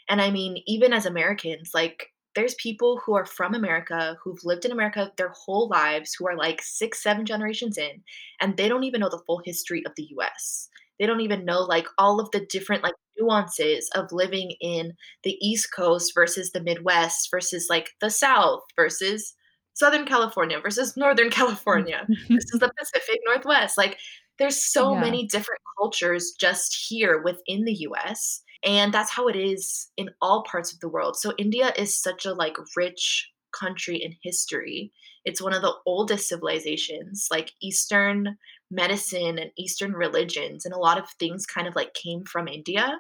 and I mean, even as Americans, like, there's people who are from America, who've lived in America their whole lives, who are, like, 6, 7 generations in, and they don't even know the full history of the US. They don't even know, like, all of the different, like, nuances of living in the East Coast versus the Midwest versus, like, the South versus Southern California versus Northern *laughs* California *laughs* versus the Pacific Northwest. Like, there's so Yeah. many different cultures just here within the US, and that's how it is in all parts of the world. So India is such a, like, rich country in history. It's one of the oldest civilizations, like, Eastern medicine and Eastern religions and a lot of things kind of, like, came from India.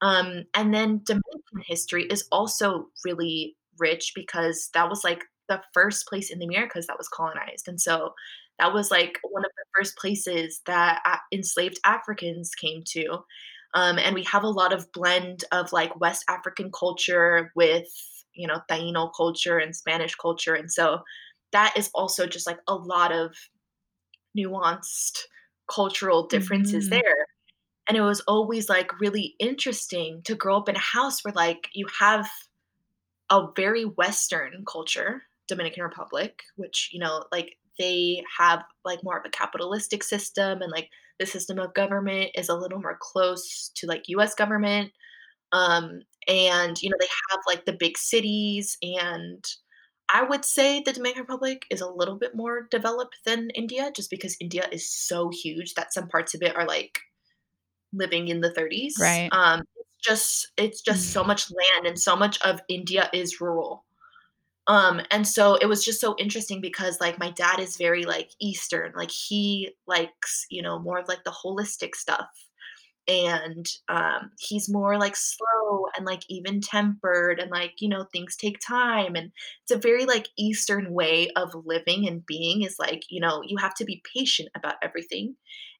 Um, and then Dominican history is also really rich because that was, like, the first place in the Americas that was colonized, and so that was, like, one of the first places that enslaved Africans came to. Um, and we have a lot of blend of, like, West African culture with, you know, Taino culture and Spanish culture, and so that is also just, like, a lot of nuanced cultural differences Mhm. there. And it was always, like, really interesting to grow up in a house where, like, you have a very Western culture, Dominican Republic, which, you know, like, they have like more of a capitalistic system and like the system of government is a little more close to like US government. Um, and you know, they have like the big cities and I would say the Dominican Republic is a little bit more developed than India just because India is so huge that some parts of it are like living in the 30s. Right. Um, it's just it's just so Mm. much land and so much of India is rural. Um, and so it was just so interesting because like my dad is very like Eastern, like he likes, you know, more of like the holistic stuff. And um, he's more like slow and like even tempered and like, you know, things take time. And it's a very like Eastern way of living and being is like, you know, you have to be patient about everything.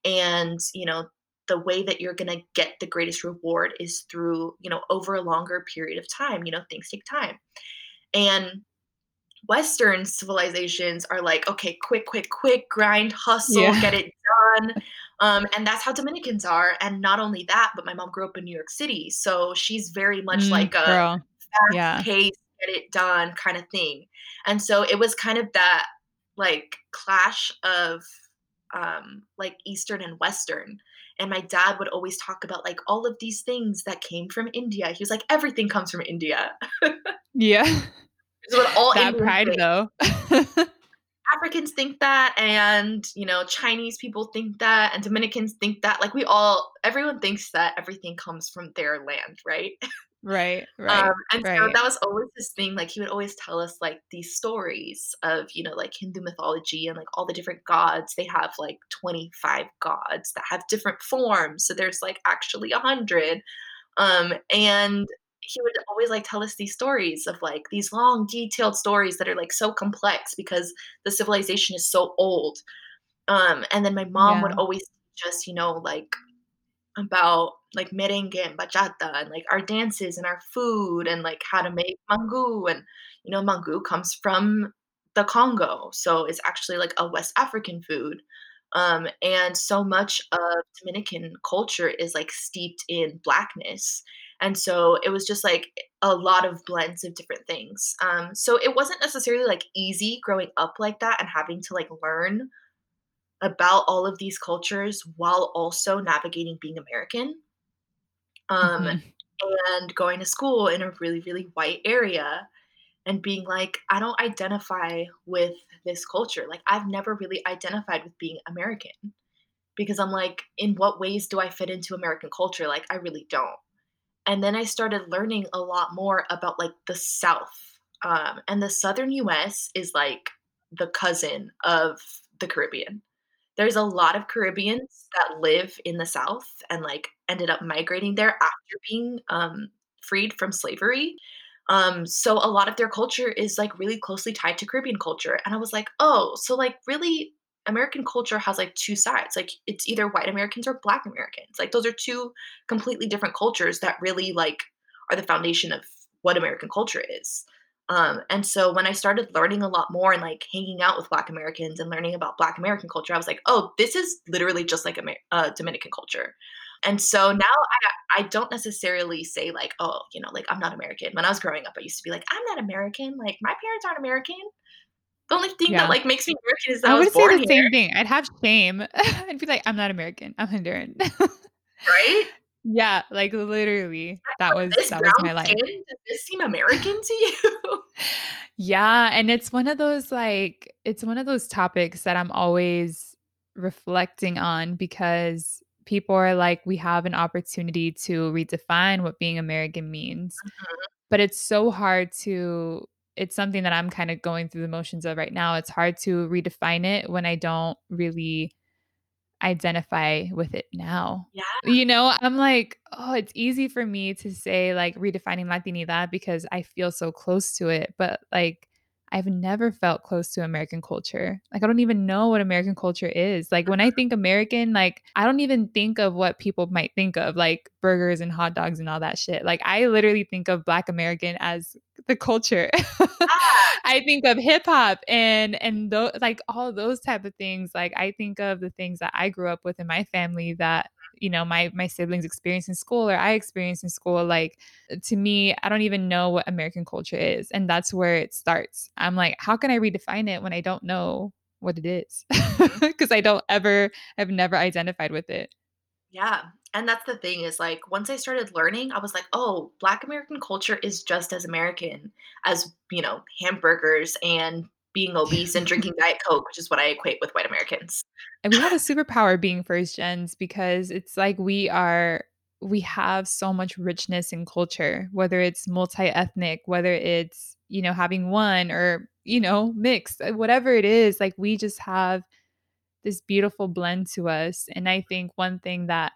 And, you know, the way that you're going to get the greatest reward is through, you know, over a longer period of time. You know, things take time. And Western civilizations are like, okay, quick, quick, quick, grind, hustle, Yeah. get it done. Um, and that's how Dominicans are. And not only that, but my mom grew up in New York City. So she's very much Mm, like a girl. fast Yeah. pace, get it done kind of thing. And so it was kind of that like clash of um, like Eastern and Western. And my dad would always talk about like all of these things that came from India. He was like, everything comes from India. *laughs* Yeah. Is what all That Indians pride think. though. Africans think that, and you know, Chinese people think that, and Dominicans think that. Like we all, everyone thinks that everything comes from their land, right? Right, *laughs* Um, right, and so right. that was always this thing. Like he would always tell us like these stories of you know like Hindu mythology and like all the different gods. They have like twenty five gods that have different forms. So there's like actually a hundred. Um, and he would always like tell us these stories of like these long detailed stories that are like so complex because the civilization is so old. Um and then my mom would always just you know like about like merengue and bachata and like our dances and our food and like how to make mangú and you know mangú comes from the Congo so it's actually like a West African food. Um and so much of Dominican culture is like steeped in blackness and so it was just like a lot of blends of different things um so it wasn't necessarily like easy growing up like that and having to like learn about all of these cultures while also navigating being American um, Mhm. and going to school in a really, really white area and being like, I don't identify with this culture. Like, I've never really identified with being American because I'm like, in what ways do I fit into American culture? Like, I really don't. And then I started learning a lot more about like the South. Um, and the Southern US is like the cousin of the Caribbean there's a lot of Caribbeans that live in the South and, like, ended up migrating there after being, um, freed from slavery. Um, so a lot of their culture is, like, really closely tied to Caribbean culture, and I was like, "Oh, so, like, really American culture has, like, 2 sides, like, it's either white Americans or Black Americans, like, those are 2 completely different cultures that really, like, are the foundation of what American culture is." Um, and so when I started learning a lot more and, like, hanging out with Black Americans and learning about Black American culture, I was like, "Oh, this is literally just like Amer uh, Dominican culture." And so now I I don't necessarily say like, "Oh, you know, like, I'm not American." When I was growing up, I used to be like, "I'm not American, like, my parents aren't American. The only thing that, like, makes me American is that I I would say the here." same thing. I'd have shame. *laughs* I'd be like, "I'm not American. I'm Honduran." Right? *laughs* Yeah, like, literally, that was "This that was my life. skin, does this seem American to you?" *laughs* Yeah, and it's one of those, like it's one of those topics that I'm always reflecting on because people are like, "We have an opportunity to redefine what being American means." Mhm. But it's so hard to it's something that I'm kinda going through the motions of right now. It's hard to redefine it when I don't really identify with it now. Yeah. You know, I'm like, "Oh, it's easy for me to say, like, redefining Latinidad because I feel so close to it," but, like, I've never felt close to American culture. Like, I don't even know what American culture is. Like, when I mm-hmm. think American, like, I don't even think of what people might think of, like burgers and hot dogs and all that shit. Like, I literally think of Black American as the culture. Yeah. *laughs* I think of hip hop and and tho like, all those type of things. Like, I think of the things that I grew up with in my family that, you know, my my siblings experience in school or I experienced in school. Like, uh, to me, I don't even know what American culture is, and that's where it starts. I'm like, "How can I redefine it when I don't know what it is *laughs* because I don't ever have never identified with it. Yeah, and that's the thing is, like, once I started learning, I was like, "Oh, Black American culture is just as American as, you know, hamburgers and being obese and drinking Diet Coke," which is what I equate with white Americans. And we have a superpower being first gens because it's like we are we have so much richness in culture, whether it's multi-ethnic, whether it's, you know, having one or, you know, mixed, uh, whatever it is, like we just have this beautiful blend to us. And I think one thing that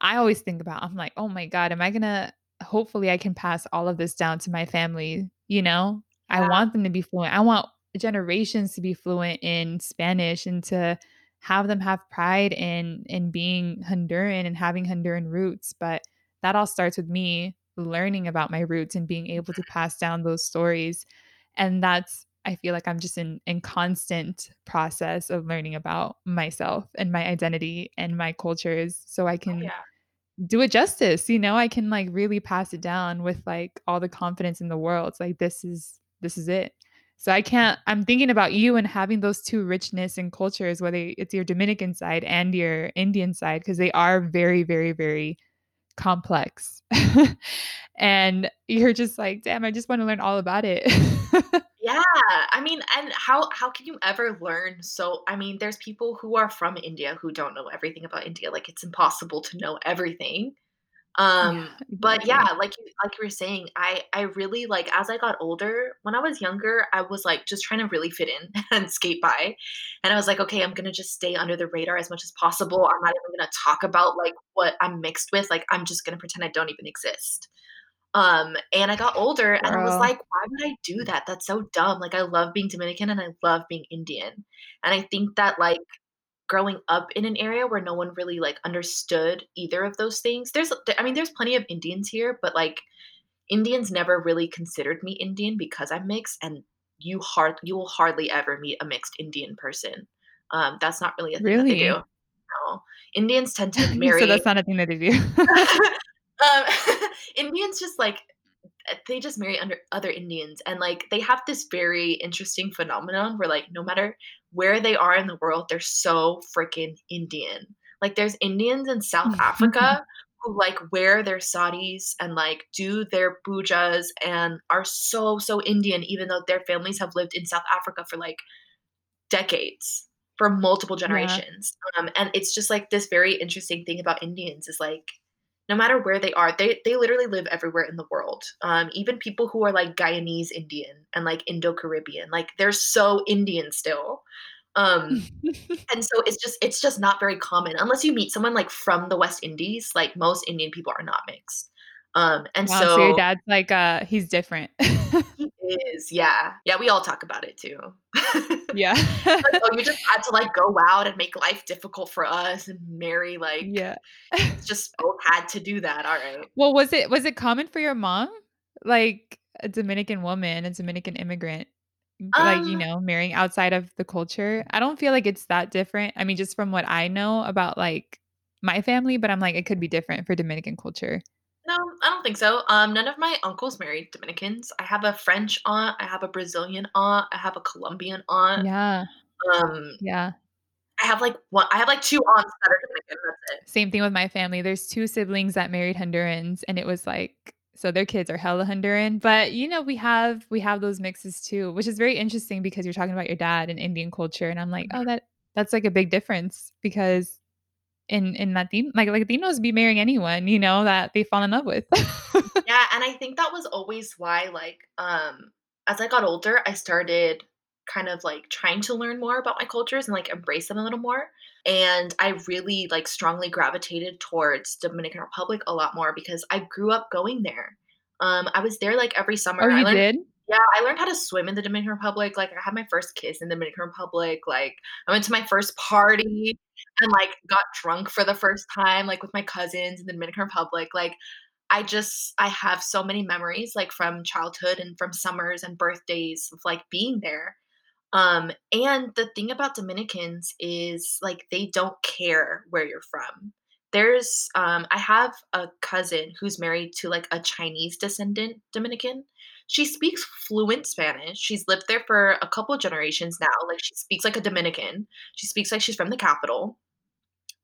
I always think about, I'm like, "Oh my god, am I gonna hopefully I can pass all of this down to my family," you know? I want them to be fluent. I want generations to be fluent in Spanish and to have them have pride in in being Honduran and having Honduran roots, but that all starts with me learning about my roots and being able to pass down those stories. And that's I feel like I'm just in in constant process of learning about myself and my identity and my cultures so I oh, can yeah. do it justice, you know? I can, like, really pass it down with, like, all the confidence in the world. It's like, this is this is it. So I can't I'm thinking about you and having those 2 richness and cultures, whether it's your Dominican side and your Indian side, because they are very, very, very complex. *laughs* And you're just like, "Damn, I just wanna learn all about it." *laughs* Yeah, I mean, and how how can you ever learn so I mean, there's people who are from India who don't know everything about India, like, it's impossible to know everything. Yeah, Um, but yeah, like you like you were saying, I I really like as I got older, when I was younger, I was like just trying to really fit in *laughs* and skate by. And I was like, okay, I'm gonna just stay under the radar as much as possible. I'm not even gonna talk about like what I'm mixed with. Like I'm just gonna pretend I don't even exist. Um, and I got older and I was like, why would I do that? That's so dumb. Like I love being Dominican and I love being Indian. And I think that like growing up in an area where no one really, like, understood either of those things. There's I mean, there's plenty of Indians here, but, like, Indians never really considered me Indian because I'm mixed, and you hard you will hardly ever meet a mixed Indian person. Um, that's not really a thing that they do. No. Indians tend to *laughs* marry So that's not a thing that they do. *laughs* *laughs* um, Indians just, like, uh, they just marry under other Indians and like they have this very interesting phenomenon where like no matter where they are in the world, they're so freaking Indian. Like there's Indians in South Africa who like wear their saris and like do their pujas and are so so Indian even though their families have lived in South Africa for like decades for multiple Yeah, generations. Um, and it's just like this very interesting thing about Indians is like no matter where they are, they they literally live everywhere in the world. Um, even people who are like Guyanese Indian and like Indo Caribbean, like they're so Indian still. Um, *laughs* and so it's just it's just not very common unless you meet someone like from the West Indies. Like most Indian people are not mixed. Um, and Wow, so your dad's like, uh, he's different. he *laughs* is, yeah, yeah. We all talk about it too. *laughs* Yeah. Like, "Oh, you just had to, *laughs* like, go out and make life difficult for us and marry, like Yeah. just both had to do that, alright." Well, was it was it common for your mom? Like, a Dominican woman, a Dominican immigrant, like, you Um, know, marrying outside of the culture? I don't feel like it's that different. I mean, just from what I know about, like, my family, but I'm like, it could be different for Dominican culture. No, I don't think so. Um, none of my uncles married Dominicans. I have a French aunt, I have a Brazilian aunt, I have a Colombian aunt. Yeah, Um, yeah. I have, like, one I have, like, 2 aunts that are Dominican, that's it. Same thing with my family. There's 2 siblings that married Hondurans, and it was like so their kids are hella Honduran, but, you know, we have we have those mixes too, which is very interesting because you're talking about your dad and Indian culture, and I'm like, "Oh, Mhm. that that's, like, a big difference," because in in Latin like, Latinos be marrying anyone, you know, that they fall in love with. *laughs* Yeah, and I think that was always why, like, um, as I got older, I started kind of like trying to learn more about my cultures and like embrace them a little more. And I really like strongly gravitated towards Dominican Republic a lot more because I grew up going there. Um, I was there like every Oh, summer. I you learned did? yeah, I learned how to swim in the Dominican Republic. Like I had my first kiss in the Dominican Republic. Like I went to my first party and like got drunk for the first time, like with my cousins in the Dominican Republic. Like I just I have so many memories, like, from childhood and from summers and birthdays of, like, being there. Um, and the thing about Dominicans is, like, they don't care where you're from. There's, um I have a cousin who's married to, like, a Chinese descendant Dominican. She speaks fluent Spanish. She's lived there for a couple generations now. Like, she speaks like a Dominican. She speaks like she's from the capital.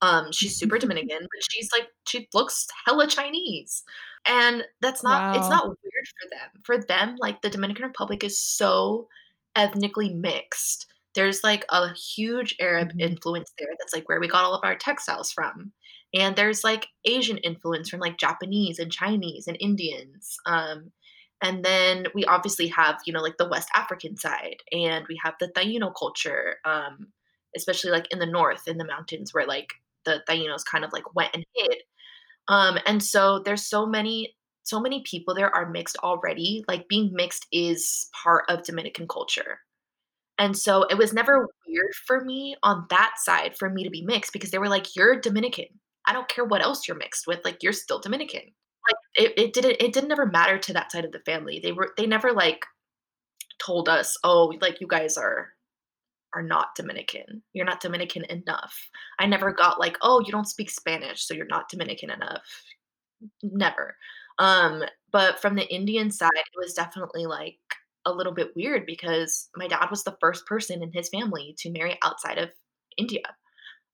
Um, she's super *laughs* Dominican, but she's like she looks hella Chinese. And that's not it's not weird for them. For them, like the Dominican Republic is so ethnically mixed. There's like a huge Arab Mhm. influence there that's like where we got all of our textiles from. And there's like Asian influence from like Japanese and Chinese and Indians. Um, and then we obviously have, you know, like the West African side, and we have the Taino culture, um, especially like in the north in the mountains where like the Tainos kind of like went and hid. Um, and so there's so many so many people there are mixed already. Like being mixed is part of Dominican culture. And so it was never weird for me on that side for me to be mixed because they were like, "You're Dominican. I don't care what else you're mixed with. Like you're still Dominican." Like it, it didn't it didn't ever matter to that side of the family. They were they never like told us, "Oh, like you guys are are not Dominican. You're not Dominican enough." I never got like, "Oh, you don't speak Spanish, so you're not Dominican enough." Never. Um, but from the Indian side, it was definitely like a little bit weird because my dad was the first person in his family to marry outside of India.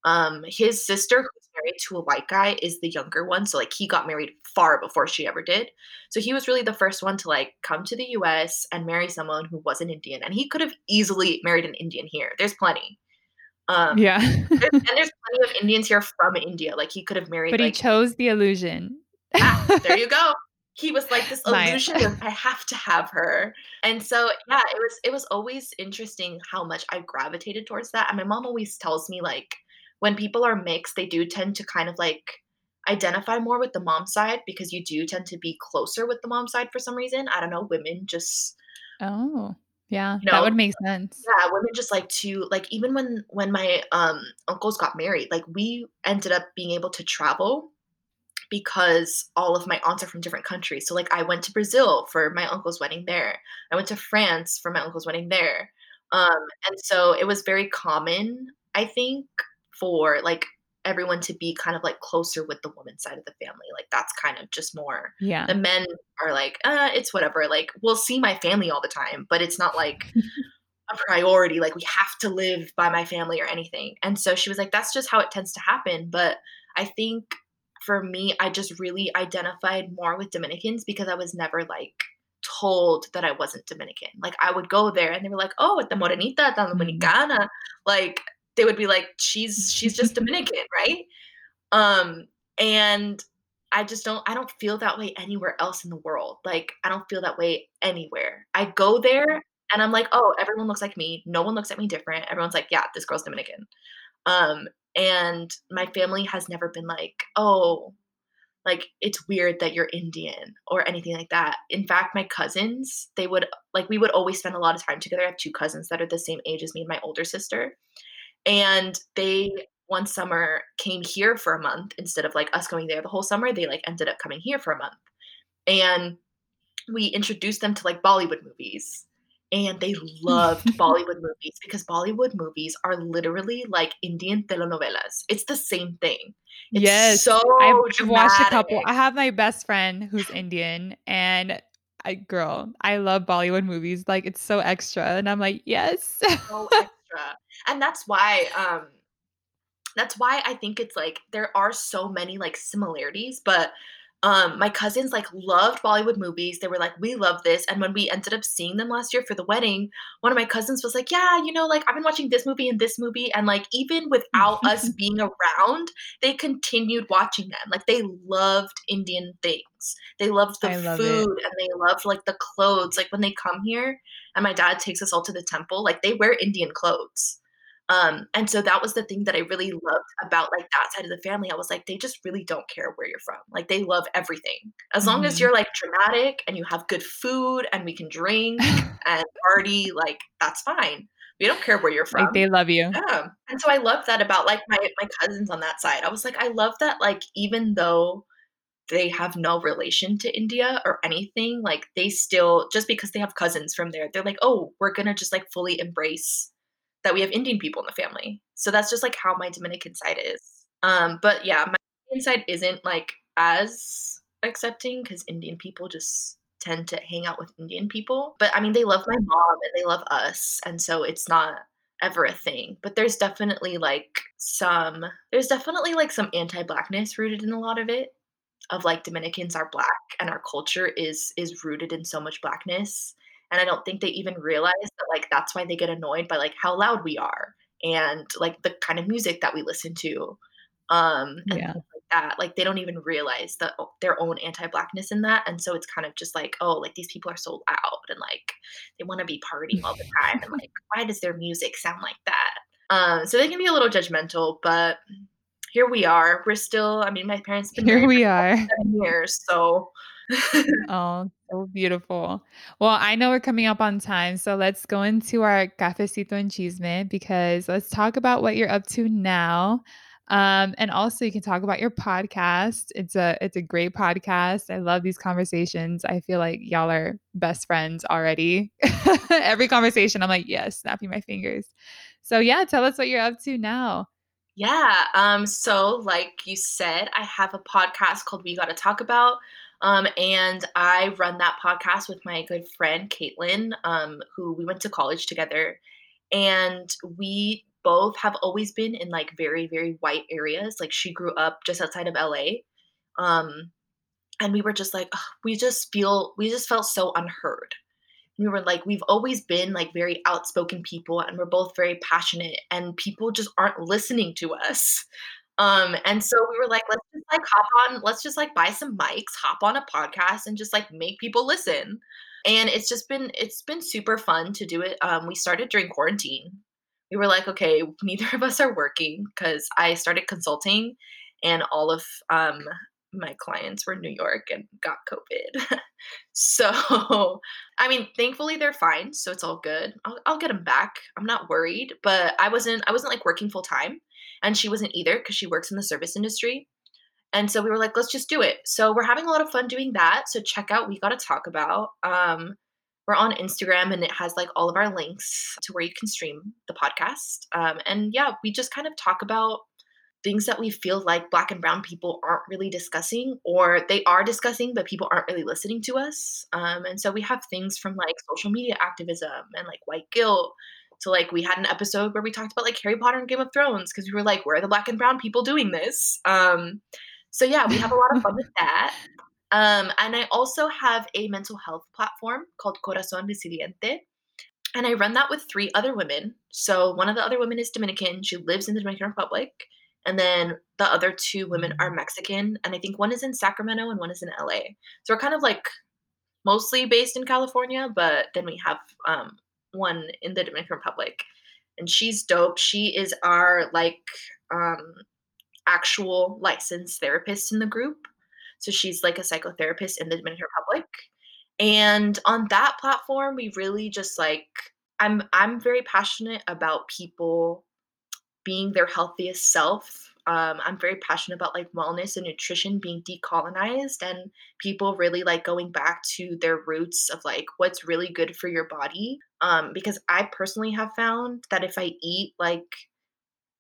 Um, his sister, who's married to a white guy, is the younger one, so, like, he got married far before she ever did. So he was really the first one to, like, come to the US and marry someone who was an Indian, and he could have easily married an Indian here. There's plenty. Um, Yeah. there's *laughs* and there's plenty of Indians here from India, like, he could have married, But he chose the illusion. Ah, there you *laughs* go. He was like this illusion of I have to have her. And so, yeah, it was it was always interesting how much I gravitated towards that. And my mom always tells me like when people are mixed, they do tend to kind of like identify more with the mom side because you do tend to be closer with the mom side for some reason. I don't know, women just Oh, yeah, you that would make sense. yeah, women just like to like even when when my um uncles got married, like we ended up being able to travel because all of my aunts are from different countries. So like I went to Brazil for my uncle's wedding there. I went to France for my uncle's wedding there. Um, and so it was very common, I think, for like everyone to be kind of like closer with the woman side of the family. Like that's kind of just more Yeah. the men are like, uh, it's whatever. Like we'll see my family all the time, but it's not like *laughs* a priority. Like we have to live by my family or anything. And so she was like, that's just how it tends to happen. But I think for me, I just really identified more with Dominicans because I was never like told that I wasn't Dominican. Like I would go there and they were like, oh, the morenita the Mm. dominicana. Like they would be like, she's she's just Dominican, right? Um, and I just don't I don't feel that way anywhere else in the world. Like I don't feel that way anywhere. I go there and I'm like, "Oh, everyone looks like me. No one looks at me different. Everyone's like, yeah, this girl's Dominican." Um, and my family has never been like, "Oh, like it's weird that you're Indian or anything like that." In fact, my cousins, they would like we would always spend a lot of time together. I have two cousins that are the same age as me and my older sister. And they one summer came here for a month instead of like us going there the whole summer. They like ended up coming here for a month. And we introduced them to like Bollywood movies. And they loved *laughs* Bollywood movies because Bollywood movies are literally like Indian telenovelas. It's the same thing. It's Yes, so I've I've watched a couple. I have my best friend who's Indian, and I girl, I love Bollywood movies, like, it's so extra, and I'm like, "Yes." So *laughs* extra. And that's why um that's why I think it's like there are so many like similarities, but um my cousins like loved Bollywood movies. They were like, "We love this." And when we ended up seeing them last year for the wedding, one of my cousins was like, "Yeah, you know, like I've been watching this movie and this movie." And like even without *laughs* us being around, they continued watching them. Like they loved Indian things. They loved the love food it. and they loved like the clothes. Like when they come here and my dad takes us all to the temple, like they wear Indian clothes. Um, and so that was the thing that I really loved about, like, that side of the family. I was like, they just really don't care where you're from. Like, they love everything. As long as Mhm. you're, like, dramatic and you have good food and we can drink *laughs* and party, like, that's fine. We don't care where you're Like, from. they love you. Yeah. And so I love that about, like, my my cousins on that side. I was like, I love that, like, even though they have no relation to India or anything, like, they still just because they have cousins from there, they're like, "Oh, we're gonna just, like, fully embrace that we have Indian people in the family." So that's just, like, how my Dominican side is. Um, but yeah, my Indian side isn't, like, as accepting because Indian people just tend to hang out with Indian people. But I mean, they love my mom and they love us, and so it's not ever a thing. But there's definitely like some there's definitely like some anti-blackness rooted in a lot of it of like Dominicans are black and our culture is is rooted in so much blackness. And I don't think they even realize that like that's why they get annoyed by like how loud we are and like the kind of music that we listen to. Um and Yeah. like that. Like they don't even realize that their own anti-blackness in that. And so it's kind of just like, oh, like these people are so loud and like they want to be partying all the *laughs* time and like why does their music sound like that? Um so they can be a little judgmental, but here we are. We're still I mean, my parents been Here we are. years, so *laughs* Oh, so beautiful. Well, I know we're coming up on time, so let's go into our cafecito and chisme because let's talk about what you're up to now. Um, and also you can talk about your podcast. It's a it's a great podcast. I love these conversations. I feel like y'all are best friends already. *laughs* Every conversation, I'm like, yes, snapping my fingers. So yeah, tell us what you're up to now. Yeah, um, so like you said, I have a podcast called We Gotta Talk About. Um, and I run that podcast with my good friend Caitlin, um, who we went to college together. And we both have always been in like very, very white areas. Like she grew up just outside of LA. Um, and we were just like, we just feel, we just felt so unheard we were like we've always been like very outspoken people and we're both very passionate and people just aren't listening to us um and so we were like let's just like hop on let's just like buy some mics hop on a podcast and just like make people listen. And it's just been it's been super fun to do it. Um we started during quarantine. We were like okay *laughs* neither of us are working because i started consulting and all of um my clients were in new york and got covid *laughs* so *laughs* I mean, thankfully they're fine, so it's all good. I'll, I'll get them back. I'm not worried, but I wasn't I wasn't like working full time, and she wasn't either because she works in the service industry. And so we were like, let's just do it. So we're having a lot of fun doing that. So check out we got to talk about. Um, we're on Instagram and it has like all of our links to where you can stream the podcast. Um, and yeah, we just kind of talk about things that we feel like black and brown people aren't really discussing or they are discussing but people aren't really listening to us. Um, and so we have things from like social media activism and like white guilt to like we had an episode where we talked about like harry potter and game of thrones because we were like where are the black and brown people doing this? Um, so yeah we have a lot of fun with that. Um, and i also have a mental health platform called corazon resiliente and i run that with three other women. So one of the other women is dominican. She lives in the dominican republic and then the other two women are Mexican, and I think one is in Sacramento and one is in LA. So we're kind of like mostly based in California, but then we have um, one in the Dominican Republic, and she's dope. She is our like um, actual licensed therapist in the group. So she's like a psychotherapist in the Dominican Republic. And on that platform, we really just like I'm I'm very passionate about people being their healthiest self. Um, I'm very passionate about like wellness and nutrition being decolonized and people really like going back to their roots of like what's really good for your body. Um, because I personally have found that if I eat like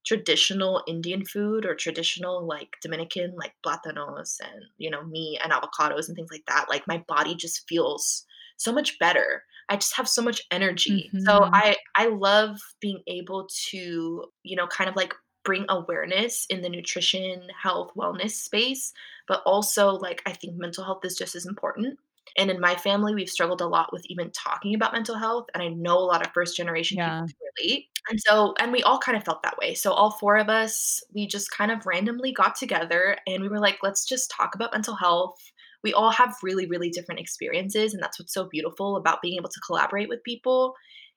traditional Indian food or traditional like Dominican like platanos and you know meat and avocados and things like that, like my body just feels so much better. I just have so much energy. So Mhm. I I love being able to, you know, kind of like bring awareness in the nutrition, health, wellness space, but also like I think mental health is just as important. And in my family, we've struggled a lot with even talking about mental health, and I know a lot of first generation people Yeah. can relate. And so and we all kind of felt that way. So all four of us, we just kind of randomly got together and we were like, let's just talk about mental health we all have really really different experiences and that's what's so beautiful about being able to collaborate with people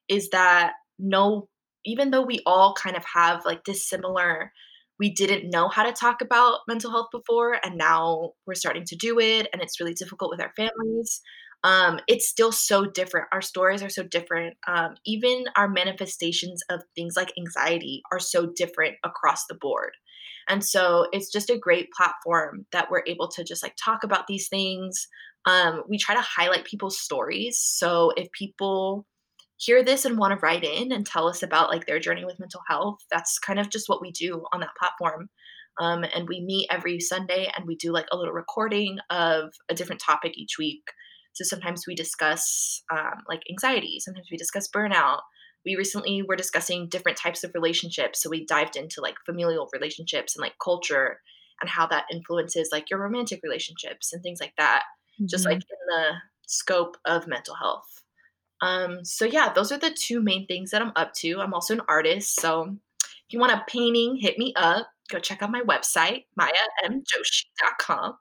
is that no even though we all kind of have like this similar we didn't know how to talk about mental health before and now we're starting to do it and it's really difficult with our families um, it's still so different. Our stories are so different um, even our manifestations of things like anxiety are so different across the board and so it's just a great platform that we're able to just like talk about these things. Um, we try to highlight people's stories. So if people hear this and want to write in and tell us about like their journey with mental health, that's kind of just what we do on that platform. Um, and we meet every Sunday and we do like a little recording of a different topic each week. So sometimes we discuss um, like anxiety, sometimes we discuss burnout. We recently were discussing different types of relationships. So we dived into like familial relationships and like culture and how that influences like your romantic relationships and things like that, just like Mhm. in the scope of mental health. Um, so yeah, those are the two main things that I'm up to. I'm also an artist, so if you want a painting, hit me up. Go check out my website, mayamjoshi.com.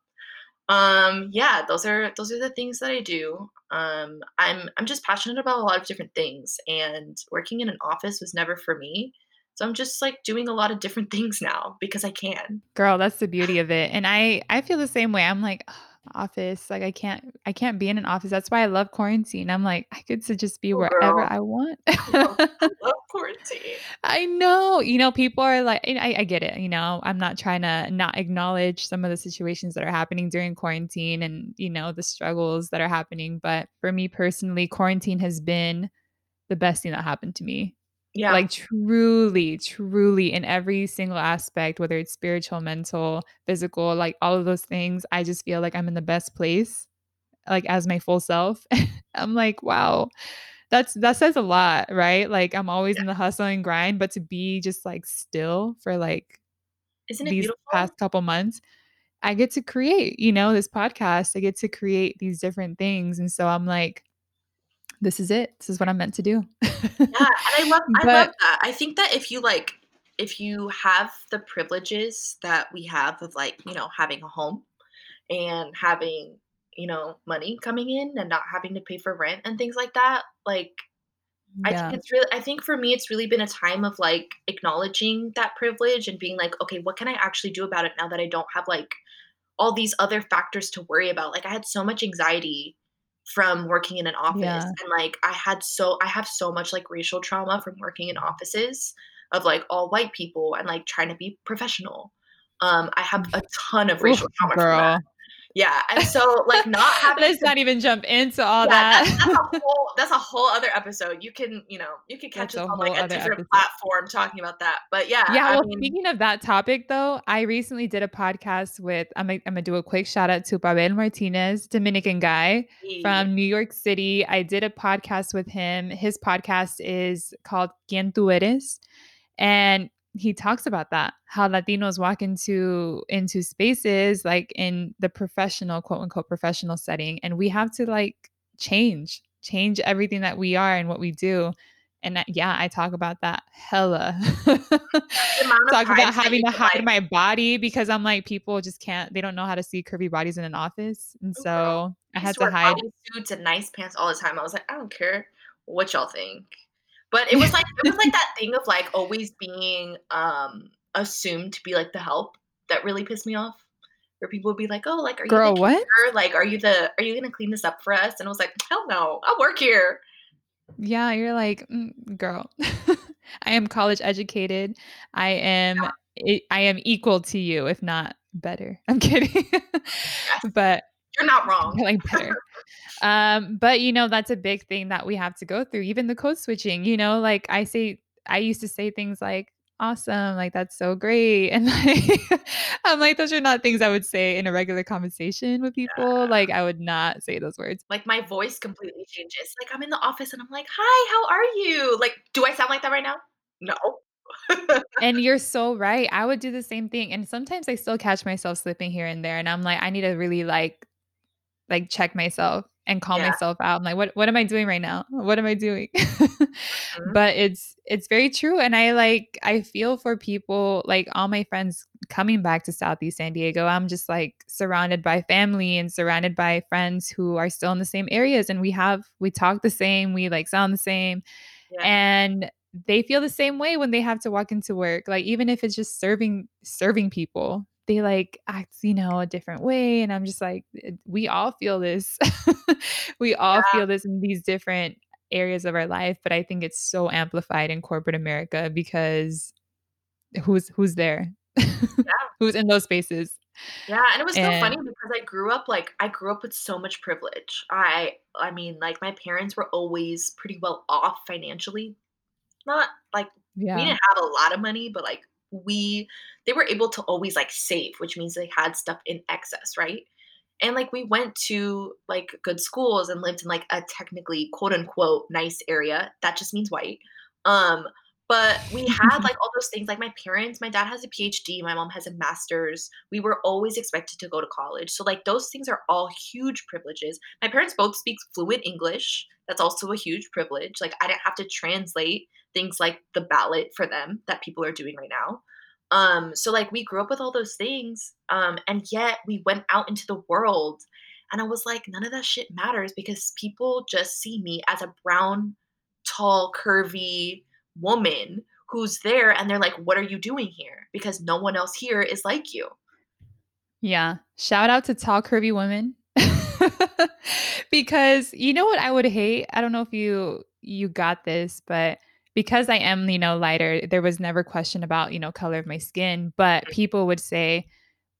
Um, yeah, those are those are the things that I do. Um, I'm I'm just passionate about a lot of different things, and working in an office was never for me. So I'm just like doing a lot of different *laughs* things now because I can. Girl, that's the beauty of it, and I I feel the same way. I'm like, "Ugh, office, like, I can't I can't be in an office." That's why I love quarantine. I'm like, I could just be Oh, wherever girl, I want. *laughs* *laughs* I love quarantine. I know, you know, people are like I I get it, you know, I'm not trying to not acknowledge some of the situations that are happening during quarantine and, you know, the struggles that are happening, but for me personally, quarantine has been the best thing that happened to me. Yeah, Like, truly, truly in every single aspect, whether it's spiritual, mental, physical, like, all of those things, I just feel like I'm in the best place, like, as my full self. *laughs* I'm like, "Wow." That's that says a lot, right? Like, I'm always yeah. in the hustle and grind, but to be just, like, still for, like, Isn't it these beautiful? past couple months, I get to create, you know, this podcast, I get to create these different things, and so I'm like, "This is it. This is what I'm meant to do." Yeah, and I love *laughs* I love that. I think that if you, like if you have the privileges that we have of, like, you know, having a home and having, you know, money coming in and not having to pay for rent and things like that, like, I think it's really I think for me, it's really been a time of, like, acknowledging that privilege and being like, "Okay, what can I actually do about it now that I don't have, like, all these other factors to worry about?" Like, I had so much anxiety from working in an office, Yeah. and, like, I had so I have so much, like, racial trauma from working in offices of, like, all white people and, like, trying to be professional. Um, I have a ton of Ooh, racial trauma from that. Yeah, and so, like, not *laughs* having Let's to not even jump into all yeah, that. that's that's a *laughs* whole that's a whole other episode. You can, you know, you can catch That's us on, like, a different episode. platform talking about that, but yeah, Yeah, I well, mean speaking of that topic though, I recently did a podcast with I'm gonna Imma do a quick shout out to Pavel Martinez, Dominican guy from New York City. I did a podcast with him. His podcast is called Quien Tú Eres, and he talks about that, how Latinos walk into into spaces, like, in the professional, quote, unquote, "professional setting," and we have to, like, change, change everything that we are and what we do, and that yeah, I talk about that hella. the amount *laughs* of Talk about having to hide like my body because I'm like, people just can't they don't know how to see curvy bodies in an office, and oh, so I I had to hide bodysuits and nice pants all the time. I was like, "I don't care what y'all think." But it was like it was like *laughs* that thing of, like, always being, um, assumed to be, like, the help that really pissed me off, where people would be like, "Oh, like, are you the Girl, what? cleaner? Like, are you the are you gonna clean this up for us?" And I was like, "Hell no, I'll work here." Yeah, you're like, "Mm, girl, *laughs* I am college educated. I am I am equal to you, if not better." *laughs* I'm kidding. Yes, But you're not wrong. *laughs* like better. Um, but, you know, that's a big thing that we have to go through, even the code switching, you know, like, I say I used to say things like, "Awesome," like, "That's so great," *laughs* and, like, I'm like, those are not things I would say in a regular conversation with people, like, I would not say those words. Like, my voice completely changes. Like, I'm in the office and I'm like, "Hi, how are you?" Like, do I sound like that right now? No. And you're *laughs* so right, I would do the same thing, and sometimes I still catch myself slipping here and there, and I'm like, I need to really, like like, check myself and call Yeah. myself out. I'm like, "What what am I doing right now? What am I doing?" *laughs* Mhm. But it's it's very true, and I, like I feel for people, like, all my friends coming back to Southeast San Diego, I'm just, like, surrounded by family and surrounded by friends who are still in the same areas, and we have we talk the same, we, like, sound the same, Yeah. and they feel the same way when they have to walk into work, like, even if it's just serving serving people, they, like, act, you know, a different way, and I'm just like, eh, we all feel this. *laughs* We all Yeah. feel this in these different areas of our life, but I think it's so amplified in corporate America because who's who's there? Yeah. *laughs* Who's in those spaces? Yeah, and it was so funny because I grew up, like I grew up with so much privilege. I I mean, like, my parents were always pretty well off financially. Not like we didn't have a lot of money, but, like, we they were able to always, like, save, which means they had stuff in excess, right? And, like, we went to, like, good schools and lived in, like, a technically, quote, unquote, "nice area." That just means white. Um, but we had, *laughs* like, all those things, like, my parents my dad has a PhD, my mom has a master's. We were always expected to go to college. So, like, those things are all huge privileges. My parents both speak fluent English. That's also a huge privilege. Like, I didn't have to translate things like the ballot for them that people are doing right now. Um, so, like, we grew up with all those things, um, and yet we went out into the world, and I was like, "None of that shit matters because people just see me as a brown, tall, curvy woman who's there, and they're like, what are you doing here?' Because no one else here is like you." Yeah. Shout out to tall, curvy women. *laughs* Because you know what I would hate? I don't know if you you got this, but because I am, you know, lighter, there was never question about, you know, color of my skin, but Mhm. people would say,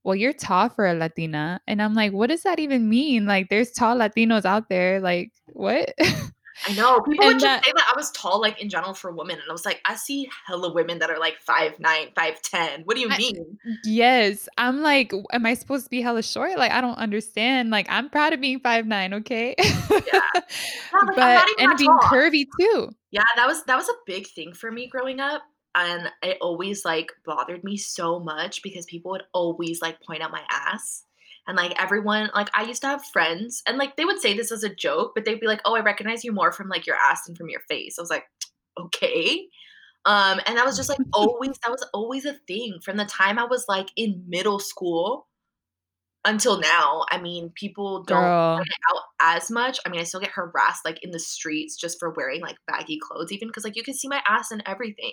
"Well, you're tall for a Latina." And I'm like, "What does that even mean?" Like, there's tall Latinos out there, like, what? *laughs* I know. People would And just say that I was tall, like, in general for women, and I was like, "I see hella women that are, like, 5'9", 5'10". What do you I mean?" yes. I'm like, am I supposed to be hella short?" Like, I don't understand. Like, I'm proud of being 5'9", okay? Yeah. *laughs* Like, But and that being tall. curvy too. Yeah, that was that was a big thing for me growing up, and it always, like, bothered me so much because people would always, like, point out my ass, and, like, everyone like, I used to have friends, and, like, they would say this as a joke, but they'd be like, "Oh, I recognize you more from, like, your ass than from your face." I was like, "Okay." Um, and that was just, like, *laughs* always that was always a thing from the time I was, like, in middle school until now. I mean, people don't Girl. out as much. I mean, I still get harassed, like, in the streets just for wearing, like, baggy clothes even because like, you can see my ass and everything.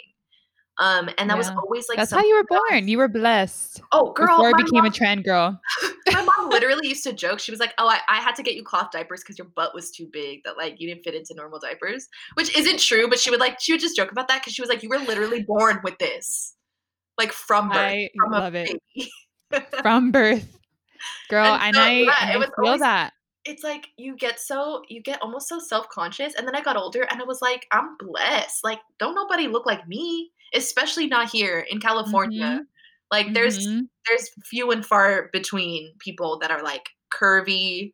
Um, and that was always, like, That's how you were born. You were blessed Oh, girl, before my became a mom trend girl. *laughs* my mom literally used to joke. She was like, "Oh, I I had to get you cloth diapers because your butt was too big that, like, you didn't fit into normal diapers." Which isn't true, but she would, like she would just joke about that because she was like, "You were literally born with this, like, from birth, I from love it. *laughs* From birth. Girl, And and so I yeah, and I was feel always that. it's like you get so you get almost so self-conscious, and then I got older, and I was like, "I'm blessed." Like, don't nobody look like me, especially not here in California. Mhm. Like, there's Mhm. there's few and far between people that are, like, curvy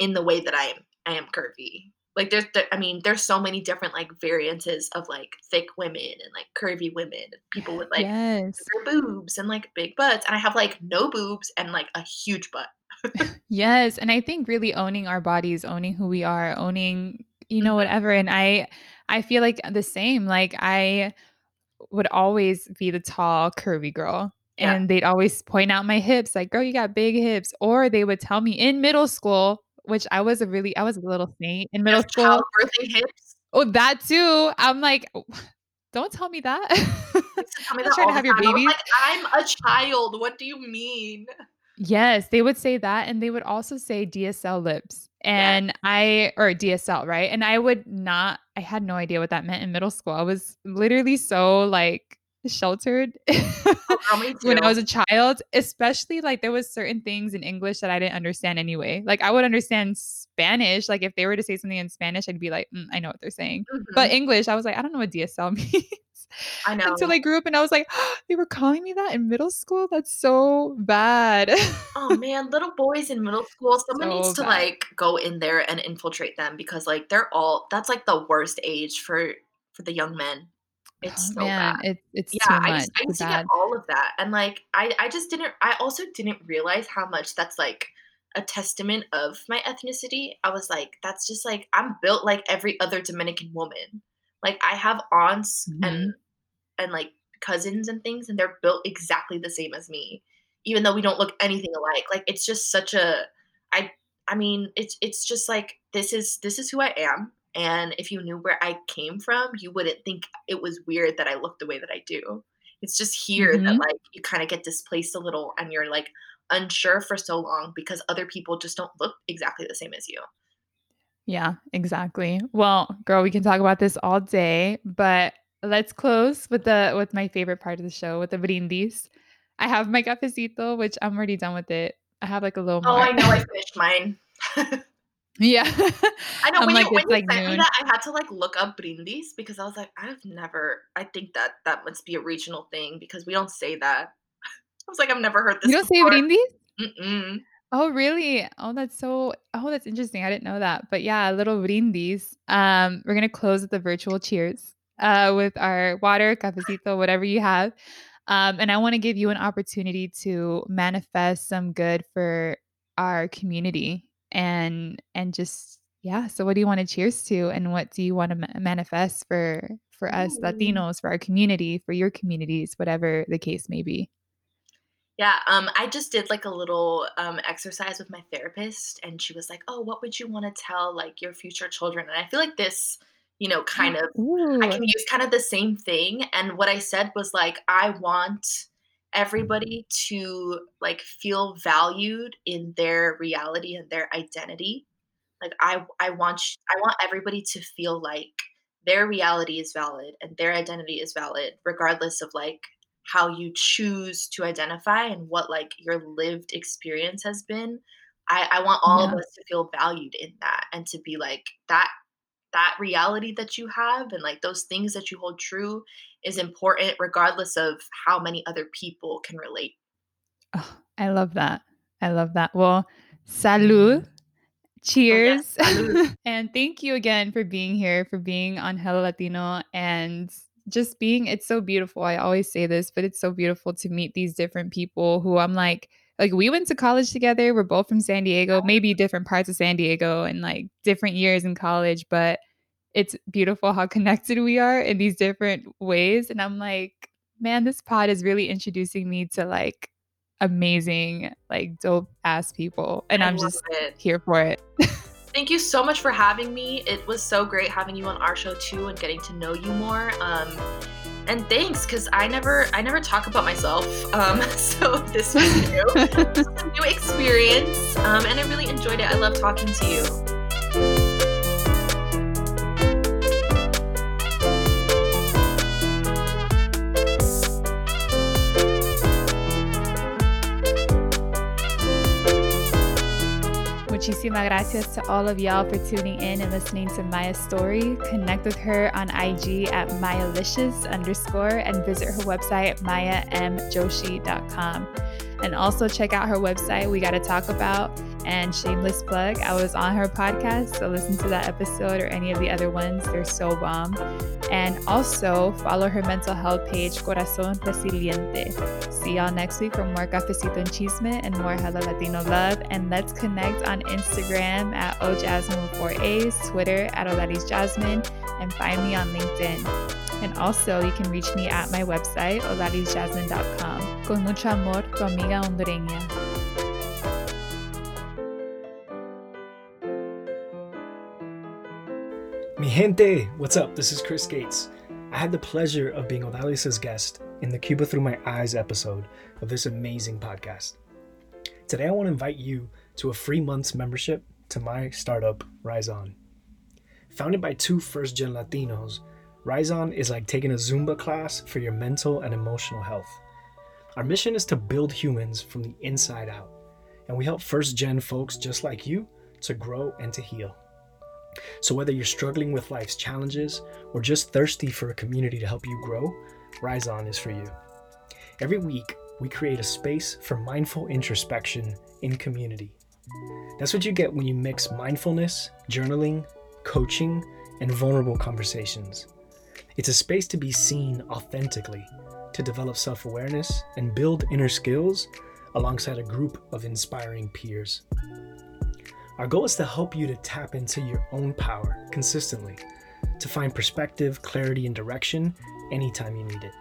in the way that I am I am curvy. Like, there's the I mean, there's so many different, like, variances of, like, thick women and, like, curvy women, people with, like, Yes. boobs and, like, big butts, and I have, like, no boobs and, like, a huge butt. *laughs* Yes, and I think really owning our bodies, owning who we are, owning, you know, Mhm. whatever, and I I feel like the same, like, I would always be the tall, curvy girl, Yeah. and they'd always point out my hips, like, "Girl, you got big hips." Or they would tell me in middle school, which I was a really I was a little saint in middle school. hips? Oh, that too. I'm like, "Don't tell me that." They used to tell me *laughs* that trying to have your time. Babies. like, "I'm a child. What do you mean?" Yes, they would say that, and they would also say DSL lips, and I or DSL, right? And I would not I had no idea what that meant in middle school. I was literally so, like, sheltered *laughs* Oh, when I was a child, especially, like, there was certain things in English that I didn't understand anyway. Like, I would understand Spanish, like, if they were to say something in Spanish, I'd be like, "Mm, I know what they're saying." But Mhm. English, I was like, "I don't know what DSL *laughs* means." I know. Until. I grew up and I was like, *gasps* "They were calling me that in middle school? That's so bad." Oh, man, little boys in middle school, *laughs* someone needs So to, bad. like, go in there and infiltrate them because, like, they're all that's, like, the worst age for for the young men. Oh, It's so bad. it it's Yeah, I much, I used to get all of that, and, like, I I just didn't I also didn't realize how much that's, like, a testament of my ethnicity. I was like, "That's just, like I'm built like every other Dominican woman." Like, I have aunts and Mhm. and, like, cousins and things, and they're built exactly the same as me, even though we don't look anything alike. Like, it's just such a I I mean, it's it's just like, this is this is who I am, and if you knew where I came from, you wouldn't think it was weird that I look the way that I do. It's just here that, Mhm. like, you kinda get displaced a little, and you're, like, unsure for so long because other people just don't look exactly the same as you. Yeah, exactly. Well, girl, we can talk about this all day, but let's close with the with my favorite part of the show, with the brindis. I have my cafecito, which I'm already done with it. I have, like, a little Oh, more. I know, I *laughs* finished mine. *laughs* Yeah. I know I'm when you like, when it's, you like, sent me that, I had to, like, look up brindis because I was like, "I've never I think that that must be a regional thing because we don't say that." I was like, "I've never heard this. You don't say brindis? Mm-mm. Oh, really? Oh, that's so oh, that's interesting. I didn't know that. But yeah, a little brindis. Um, we're gonna close with the virtual cheers uh, with our water, cafecito, whatever you have. Um, and I want to give you an opportunity to manifest some good for our community and and just yeah. So, what do you want to cheers to, and what do you want to ma- manifest for for us Ooh. Latinos, for our community, for your communities, whatever the case may be? Yeah, um, I just did like a little um, exercise with my therapist, and she was like, "Oh, what would you want to tell like your future children?" And I feel like this, you know, kind *gasps* of, I can use kind of the same thing. And what I said was like, I want everybody to like feel valued in their reality and their identity like I I want I want everybody to feel like their reality is valid and their identity is valid regardless of, like, how you choose to identify and what, like, your lived experience has been. I I want all of us to feel valued in that and to be like, that that reality that you have and, like, those things that you hold true is important regardless of how many other people can relate. Oh, I love that. I love that. Well, mm-hmm. salud. Oh, yes, Cheers. salud. *laughs* and thank you again for being here, for being on Hello Latino and just being it's so beautiful. I always say this, but it's so beautiful to meet these different people who I'm like like we went to college together. We're both from San Diego, maybe different parts of San Diego and like different years in college, but it's beautiful how *laughs* connected we are in these different ways. And I'm like, man, this pod is really introducing me to like amazing, like dope ass people. And I I'm just it. here for it. *laughs* Thank you so much for having me. It was so great having you on our show too and getting to know you more. Um, and thanks, because I never I never talk about myself. Um, *laughs* so this was *laughs* new. This was a new experience. Um, and I really enjoyed it. I love talking to you. Muchísimas gracias to all of y'all for tuning in and listening to Maya's story. Connect with her on IG at MayaLicious underscore and visit her website, mayamjoshi.com. And also check out her website, We Gotta Talk About, and shameless plug, I was on her podcast, so listen to that episode or any of the other ones. They're so bomb. And also follow her mental health page, Corazón Resiliente. See y'all next week for more Cafecito and Chisme and more Hello Latino love. And let's connect on Instagram at ojasmine 4 A's, Twitter at Odalis Jasmine, and find me on LinkedIn. And also, you can reach me at my website, odalisjasmine.com. Con mucho amor, tu amiga hondureña. Mi gente, what's up? This is Chris Gates. I had the pleasure of being Odalis's guest in the Cuba Through My Eyes episode of this amazing podcast. Today, I want to invite you to a free month's membership to my startup, Rise On. Founded by two first gen Latinos, Rise On is like taking a Zumba class for your mental and emotional health. Our mission is to build humans from the inside out, and we help first gen folks just like you to grow and to heal. So, whether you're struggling with life's challenges or just thirsty for a community to help you grow, Rise On is for you. Every week, we create a space for mindful introspection in community. That's what you get when you mix mindfulness, journaling, coaching, and vulnerable conversations. It's a space to be seen authentically, to develop self awareness, and build inner skills alongside a group of inspiring peers. Our goal is to help you to tap into your own power consistently, to find perspective, clarity, and direction anytime you need it.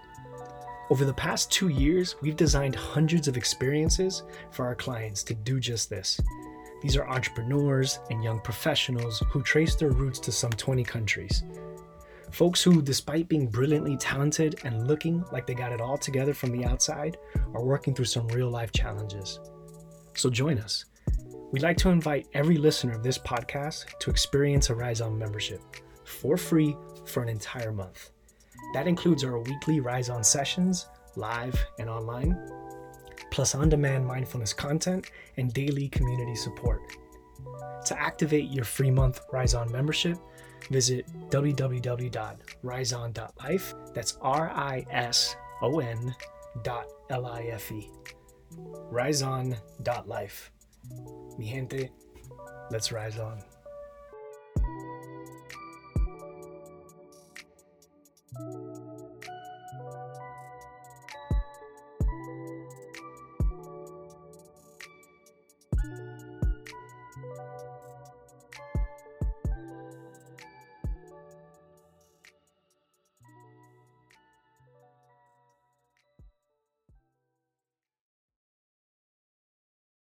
Over the past two years, we've designed hundreds of experiences for our clients to do just this. These are entrepreneurs and young professionals who trace their roots to some 20 countries. Folks who, despite being brilliantly talented and looking like they got it all together from the outside, are working through some real life challenges. So join us. We'd like to invite every listener of this podcast to experience a Rise On membership for free for an entire month. That includes our weekly Rise On sessions, live and online, plus on demand mindfulness content and daily community support. To activate your free month Rise On membership, visit www.riseon.life. That's R I S O N dot L I F E. Riseon.life. Mi gente, let's rise on.